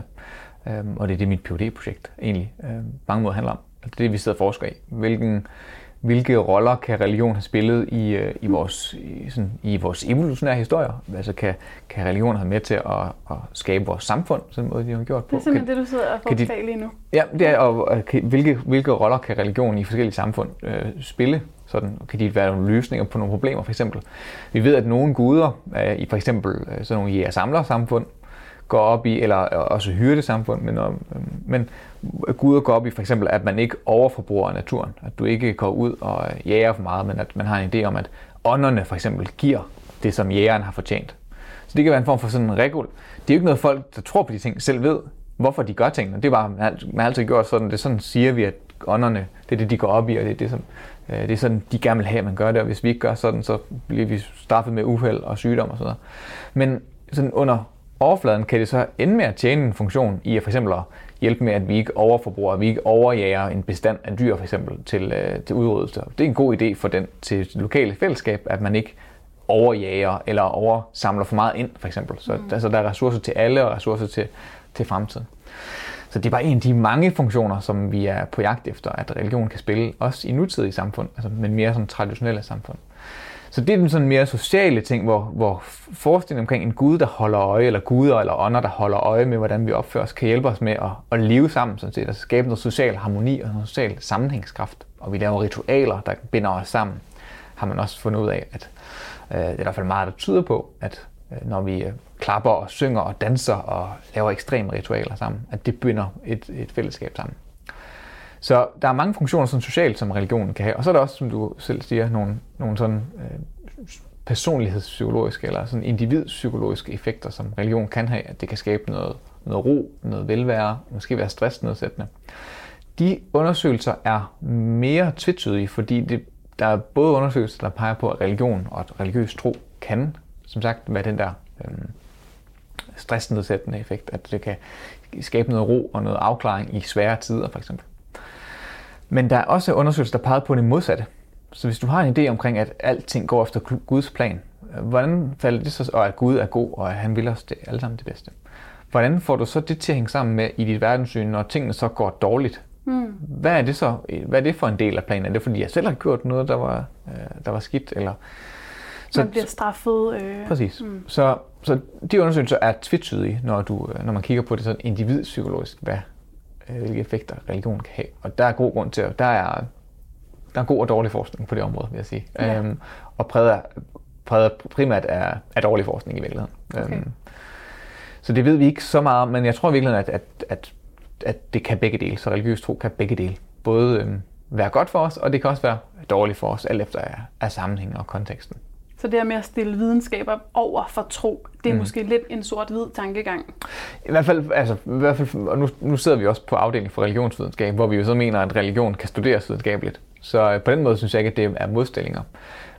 Øhm, og det er det, mit phd projekt egentlig øh, mange måder handler om. Det er det, vi sidder og forsker i. Hvilken, hvilke roller kan religion have spillet i, øh, i, vores, i, sådan, i vores evolutionære historier? Altså kan, kan religion have med til at, at skabe vores samfund, sådan måde, de har gjort
på? Det er simpelthen kan, det, du sidder og forsker i lige nu.
Ja, det er, og, og kan, hvilke, hvilke roller kan religion i forskellige samfund øh, spille? Sådan, kan de være nogle løsninger på nogle problemer, for eksempel? Vi ved, at nogle guder, øh, i for eksempel øh, sådan nogle jæger-samler-samfund, går op i, eller også hyrdesamfund, men, øhm, men Gud går op i for eksempel, at man ikke overforbruger naturen. At du ikke går ud og øh, jager for meget, men at man har en idé om, at ånderne for eksempel giver det, som jægeren har fortjent. Så det kan være en form for sådan en regul. Det er jo ikke noget folk, der tror på de ting, selv ved, hvorfor de gør tingene. Det er bare, man har altid gjort sådan, det er sådan siger vi, at ånderne, det er det, de går op i, og det er det, som, øh, det er sådan, de gerne vil have, at man gør det, og hvis vi ikke gør sådan, så bliver vi straffet med uheld og sygdom og sådan noget. Men sådan under overfladen kan det så ende med at tjene en funktion i at for eksempel at hjælpe med, at vi ikke overforbruger, at vi ikke overjager en bestand af dyr for eksempel til, øh, til udryddelse. Det er en god idé for den til det lokale fællesskab, at man ikke overjager eller oversamler for meget ind for eksempel. Så mm. altså, der er ressourcer til alle og ressourcer til, til fremtiden. Så det er bare en af de mange funktioner, som vi er på jagt efter, at religion kan spille, også i nutidige samfund, altså, men mere som traditionelle samfund. Så det er den sådan mere sociale ting, hvor, hvor forestillingen omkring en Gud, der holder øje, eller guder eller ånder, der holder øje med, hvordan vi opfører os, kan hjælpe os med at, at leve sammen, sådan set, at skabe noget social harmoni og noget social sammenhængskraft. Og vi laver ritualer, der binder os sammen, har man også fundet ud af, at øh, det er i hvert fald meget, der tyder på, at øh, når vi øh, klapper og synger og danser og laver ekstreme ritualer sammen, at det binder et, et fællesskab sammen. Så der er mange funktioner sådan socialt, som religionen kan have. Og så er der også, som du selv siger, nogle, nogle sådan øh, personlighedspsykologiske eller sådan individpsykologiske effekter, som religion kan have, at det kan skabe noget, noget ro, noget velvære, måske være stressnedsættende. De undersøgelser er mere tvetydige, fordi det, der er både undersøgelser, der peger på, at religion og at religiøs tro kan, som sagt, være den der øh, stressnedsættende effekt, at det kan skabe noget ro og noget afklaring i svære tider, for eksempel. Men der er også undersøgelser, der peger på det modsatte. Så hvis du har en idé omkring, at alting går efter Guds plan, hvordan falder det så, og at Gud er god, og at han vil os det, alle sammen det bedste. Hvordan får du så det til at hænge sammen med i dit verdenssyn, når tingene så går dårligt? Mm. Hvad er det så? Hvad er det for en del af planen? Er det fordi, jeg selv har gjort noget, der var, øh, der var skidt? Eller...
Så, man bliver straffet.
Øh... Præcis. Mm. Så, så de undersøgelser er tvetydige, når, du, øh, når man kigger på det sådan individpsykologisk. Hvad, hvilke effekter religion kan have. Og der er god grund til, at der er, der er god og dårlig forskning på det område, vil jeg sige. Ja. Øhm, og præget, præget primært er, er dårlig forskning i virkeligheden. Okay. Øhm, så det ved vi ikke så meget men jeg tror i virkeligheden, at, at, at, at det kan begge dele. Så religiøs tro kan begge dele. Både øhm, være godt for os, og det kan også være dårligt for os, alt efter af, af sammenhængen og konteksten.
Så det her med at stille videnskaber over for tro, det er mm. måske lidt en sort-hvid tankegang.
I hvert fald, altså, i hvert fald og nu, nu sidder vi også på afdelingen for religionsvidenskab, hvor vi jo så mener, at religion kan studeres videnskabeligt. Så øh, på den måde synes jeg ikke, at det er modstillinger.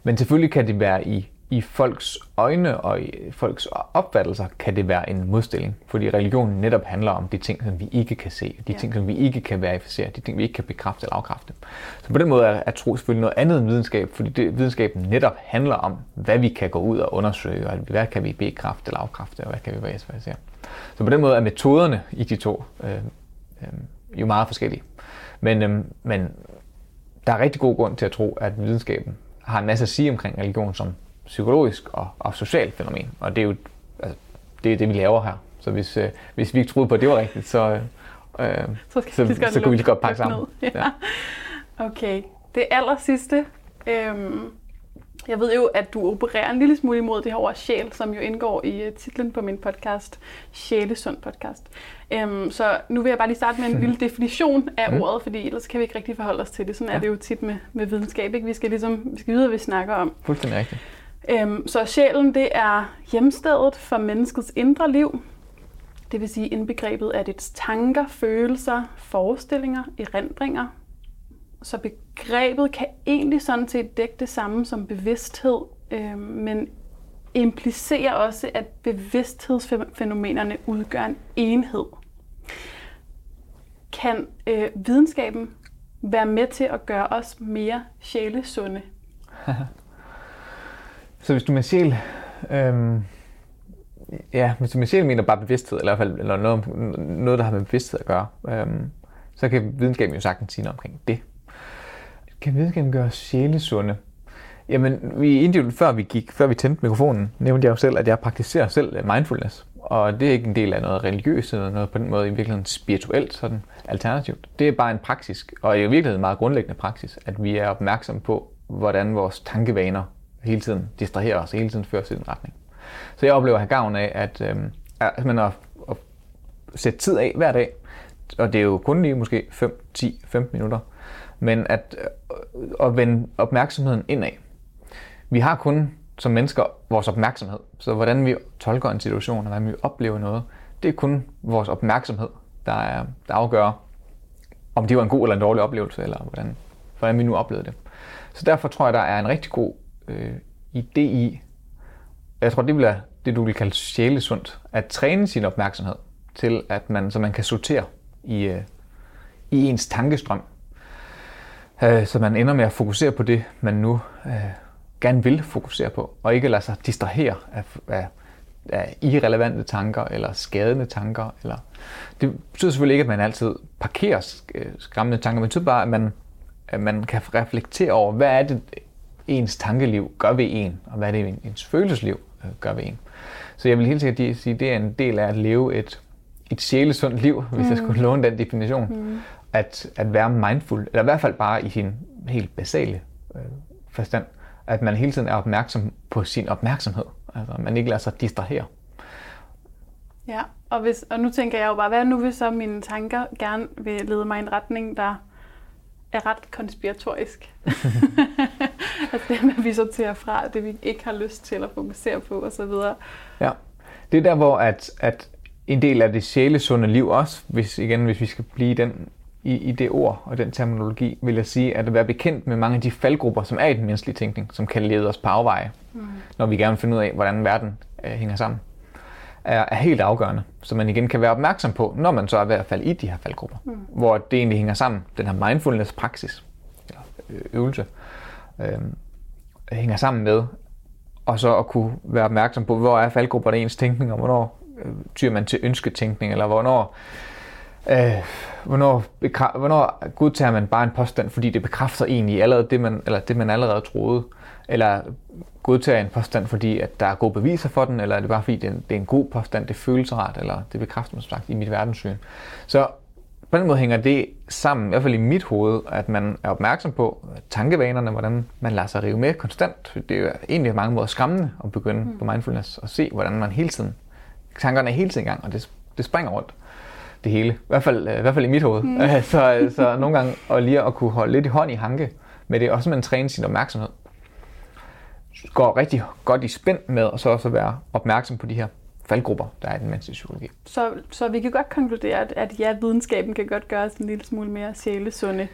Men selvfølgelig kan det være i i folks øjne og i folks opfattelser kan det være en modstilling. Fordi religionen netop handler om de ting, som vi ikke kan se, de ja. ting, som vi ikke kan verificere, de ting, vi ikke kan bekræfte eller afkræfte. Så på den måde er, er tro selvfølgelig noget andet end videnskab, fordi det, videnskaben netop handler om, hvad vi kan gå ud og undersøge, og hvad kan vi bekræfte eller afkræfte, og hvad kan vi verificere. Så på den måde er metoderne i de to øh, øh, jo meget forskellige. Men, øh, men der er rigtig god grund til at tro, at videnskaben har en masse at sige omkring religion, som psykologisk og, og socialt fænomen. Og det er jo altså, det, er det, vi laver her. Så hvis, øh, hvis vi ikke troede på, at det var rigtigt, så, øh, så, skal, så, så, så kunne vi lige godt pakke sammen. Ja.
ja. Okay. Det aller sidste. Øhm, jeg ved jo, at du opererer en lille smule imod det her ord sjæl, som jo indgår i uh, titlen på min podcast, Sjælesund podcast. Um, så nu vil jeg bare lige starte med en lille definition af mm. ordet, fordi ellers kan vi ikke rigtig forholde os til det. Sådan ja. er det jo tit med, med videnskab. Ikke? Vi skal ligesom vi skal vide, hvad vi snakker om.
Fuldstændig rigtigt.
Øhm, så sjælen, det er hjemstedet for menneskets indre liv. Det vil sige indbegrebet af dets tanker, følelser, forestillinger, erindringer. Så begrebet kan egentlig sådan set dække det samme som bevidsthed, øhm, men implicerer også, at bevidsthedsfænomenerne udgør en enhed. Kan øh, videnskaben være med til at gøre os mere sjælesunde?
Så hvis du med sjæl, øhm, ja, hvis du med sjæl mener bare bevidsthed, eller i hvert fald eller noget, noget, der har med bevidsthed at gøre, øhm, så kan videnskaben jo sagtens sige noget omkring det. Kan videnskaben gøre sjælesunde? Jamen, vi individuelt, før vi gik, før vi tændte mikrofonen, nævnte jeg jo selv, at jeg praktiserer selv mindfulness. Og det er ikke en del af noget religiøst eller noget på den måde i virkeligheden spirituelt sådan alternativt. Det er bare en praksis, og i virkeligheden en meget grundlæggende praksis, at vi er opmærksom på, hvordan vores tankevaner hele tiden distraherer os, hele tiden fører os i den retning. Så jeg oplever at have gavn af, at, øh, at, man at, at sætte tid af hver dag, og det er jo kun lige måske 5, 10, 15 minutter, men at, øh, at vende opmærksomheden indad. vi har kun som mennesker vores opmærksomhed. Så hvordan vi tolker en situation, og hvordan vi oplever noget, det er kun vores opmærksomhed, der, er, der afgør, om det var en god eller en dårlig oplevelse, eller hvordan, hvordan vi nu oplevede det. Så derfor tror jeg, der er en rigtig god øh, idé i, jeg tror, det vil være det, du vil kalde sjælesundt, at træne sin opmærksomhed til, at man, så man kan sortere i, øh, i ens tankestrøm. Øh, så man ender med at fokusere på det, man nu øh, gerne vil fokusere på, og ikke lade sig distrahere af, af, af irrelevante tanker eller skadende tanker. Eller det betyder selvfølgelig ikke, at man altid parkerer øh, skræmmende tanker, men det betyder bare, at man, at man kan reflektere over, hvad er det, ens tankeliv gør ved en, og hvad er det, ens følelsesliv øh, gør ved en. Så jeg vil helt sikkert sige, at det er en del af at leve et, et sjælesundt liv, hvis mm. jeg skulle låne den definition. Mm. At, at være mindful, eller i hvert fald bare i sin helt basale øh, forstand, at man hele tiden er opmærksom på sin opmærksomhed. Altså, man ikke lader sig distrahere.
Ja, og, hvis, og nu tænker jeg jo bare, hvad nu hvis så mine tanker gerne vil lede mig i en retning, der er ret konspiratorisk. altså det at vi sorterer fra det, vi ikke har lyst til at fokusere på osv.
Ja, det er der, hvor at, at en del af det sjælesunde liv også, hvis, igen, hvis vi skal blive den, i, i det ord og den terminologi, vil jeg sige, at være bekendt med mange af de faldgrupper, som er i den menneskelige tænkning, som kan lede os på afveje, mm. når vi gerne vil finde ud af, hvordan verden øh, hænger sammen er, er helt afgørende, så man igen kan være opmærksom på, når man så er ved at falde i de her faldgrupper, mm. hvor det egentlig hænger sammen, den her mindfulness-praksis, eller øh, øvelse, øh, hænger sammen med, og så at kunne være opmærksom på, hvor er faldgrupperne ens tænkning, og hvornår øh, tyrer man til ønsketænkning, eller hvornår, øh, hvornår, bekra- hvornår godtager man bare en påstand, fordi det bekræfter egentlig allerede det, man, eller det, man allerede troede, eller godtager en påstand, fordi at der er gode beviser for den, eller er det bare fordi, det er en, det er en god påstand, det føles rart, eller det bekræfter mig som sagt i mit verdenssyn. Så på den måde hænger det sammen, i hvert fald i mit hoved, at man er opmærksom på tankevanerne, hvordan man lader sig rive med konstant. Det er jo egentlig mange måder skræmmende at begynde mm. på mindfulness og se, hvordan man hele tiden, tankerne er hele tiden i gang, og det, det springer rundt det hele. I hvert fald, i hvert fald i mit hoved. Mm. så, så nogle gange og lige at kunne holde lidt i hånd i hanke med det, og så man træne sin opmærksomhed går rigtig godt i spænd med, og så også at være opmærksom på de her faldgrupper, der er i den menneskelige psykologi.
Så, så vi kan godt konkludere, at, at ja, videnskaben kan godt gøre os en lille smule mere sjælesunde.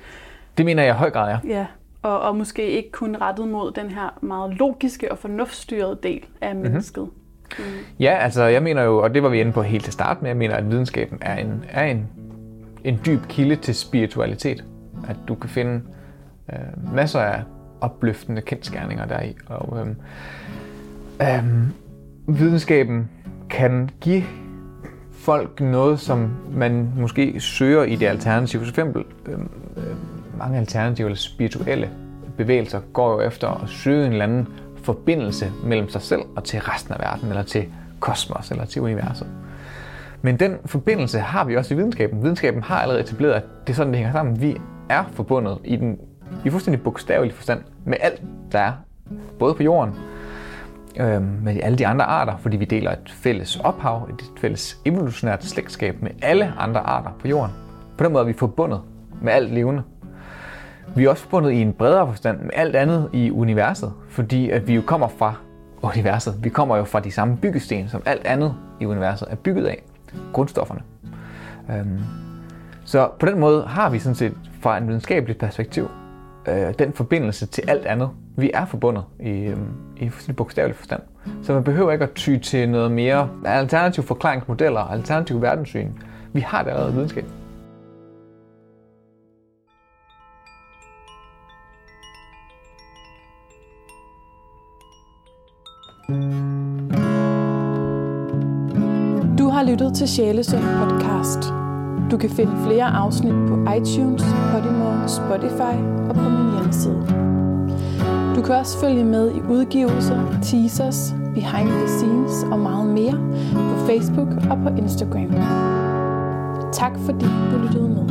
Det mener jeg i høj grad,
ja. Ja, og, og måske ikke kun rettet mod den her meget logiske og fornuftstyrede del af mhm. mennesket. Mm-hmm.
Mm. Ja, altså jeg mener jo, og det var vi inde på helt til start med, jeg mener, at videnskaben er en, er en, en dyb kilde til spiritualitet. At du kan finde øh, masser af opløftende kendskærninger der. Og øhm, øhm, videnskaben kan give folk noget, som man måske søger i det alternative. For eksempel øhm, øhm, mange alternative eller spirituelle bevægelser går jo efter at søge en eller anden forbindelse mellem sig selv og til resten af verden, eller til kosmos, eller til universet. Men den forbindelse har vi også i videnskaben. Videnskaben har allerede etableret, at det er sådan, det hænger sammen. Vi er forbundet i den i fuldstændig bogstavelig forstand med alt, der er. Både på jorden, øh, med alle de andre arter, fordi vi deler et fælles ophav, et fælles evolutionært slægtskab med alle andre arter på jorden. På den måde er vi forbundet med alt levende. Vi er også forbundet i en bredere forstand med alt andet i universet, fordi at vi jo kommer fra universet. Vi kommer jo fra de samme byggesten, som alt andet i universet er bygget af. Grundstofferne. Øhm, så på den måde har vi sådan set fra en videnskabelig perspektiv øh, den forbindelse til alt andet. Vi er forbundet i, øh, i bogstavelig forstand. Så man behøver ikke at ty til noget mere alternative forklaringsmodeller, alternative verdenssyn. Vi har det allerede videnskab.
Du har lyttet til Sjælesund podcast. Du kan finde flere afsnit på iTunes, Podimo, Spotify og på min hjemmeside. Du kan også følge med i udgivelser, teasers, behind the scenes og meget mere på Facebook og på Instagram. Tak fordi du lyttede med.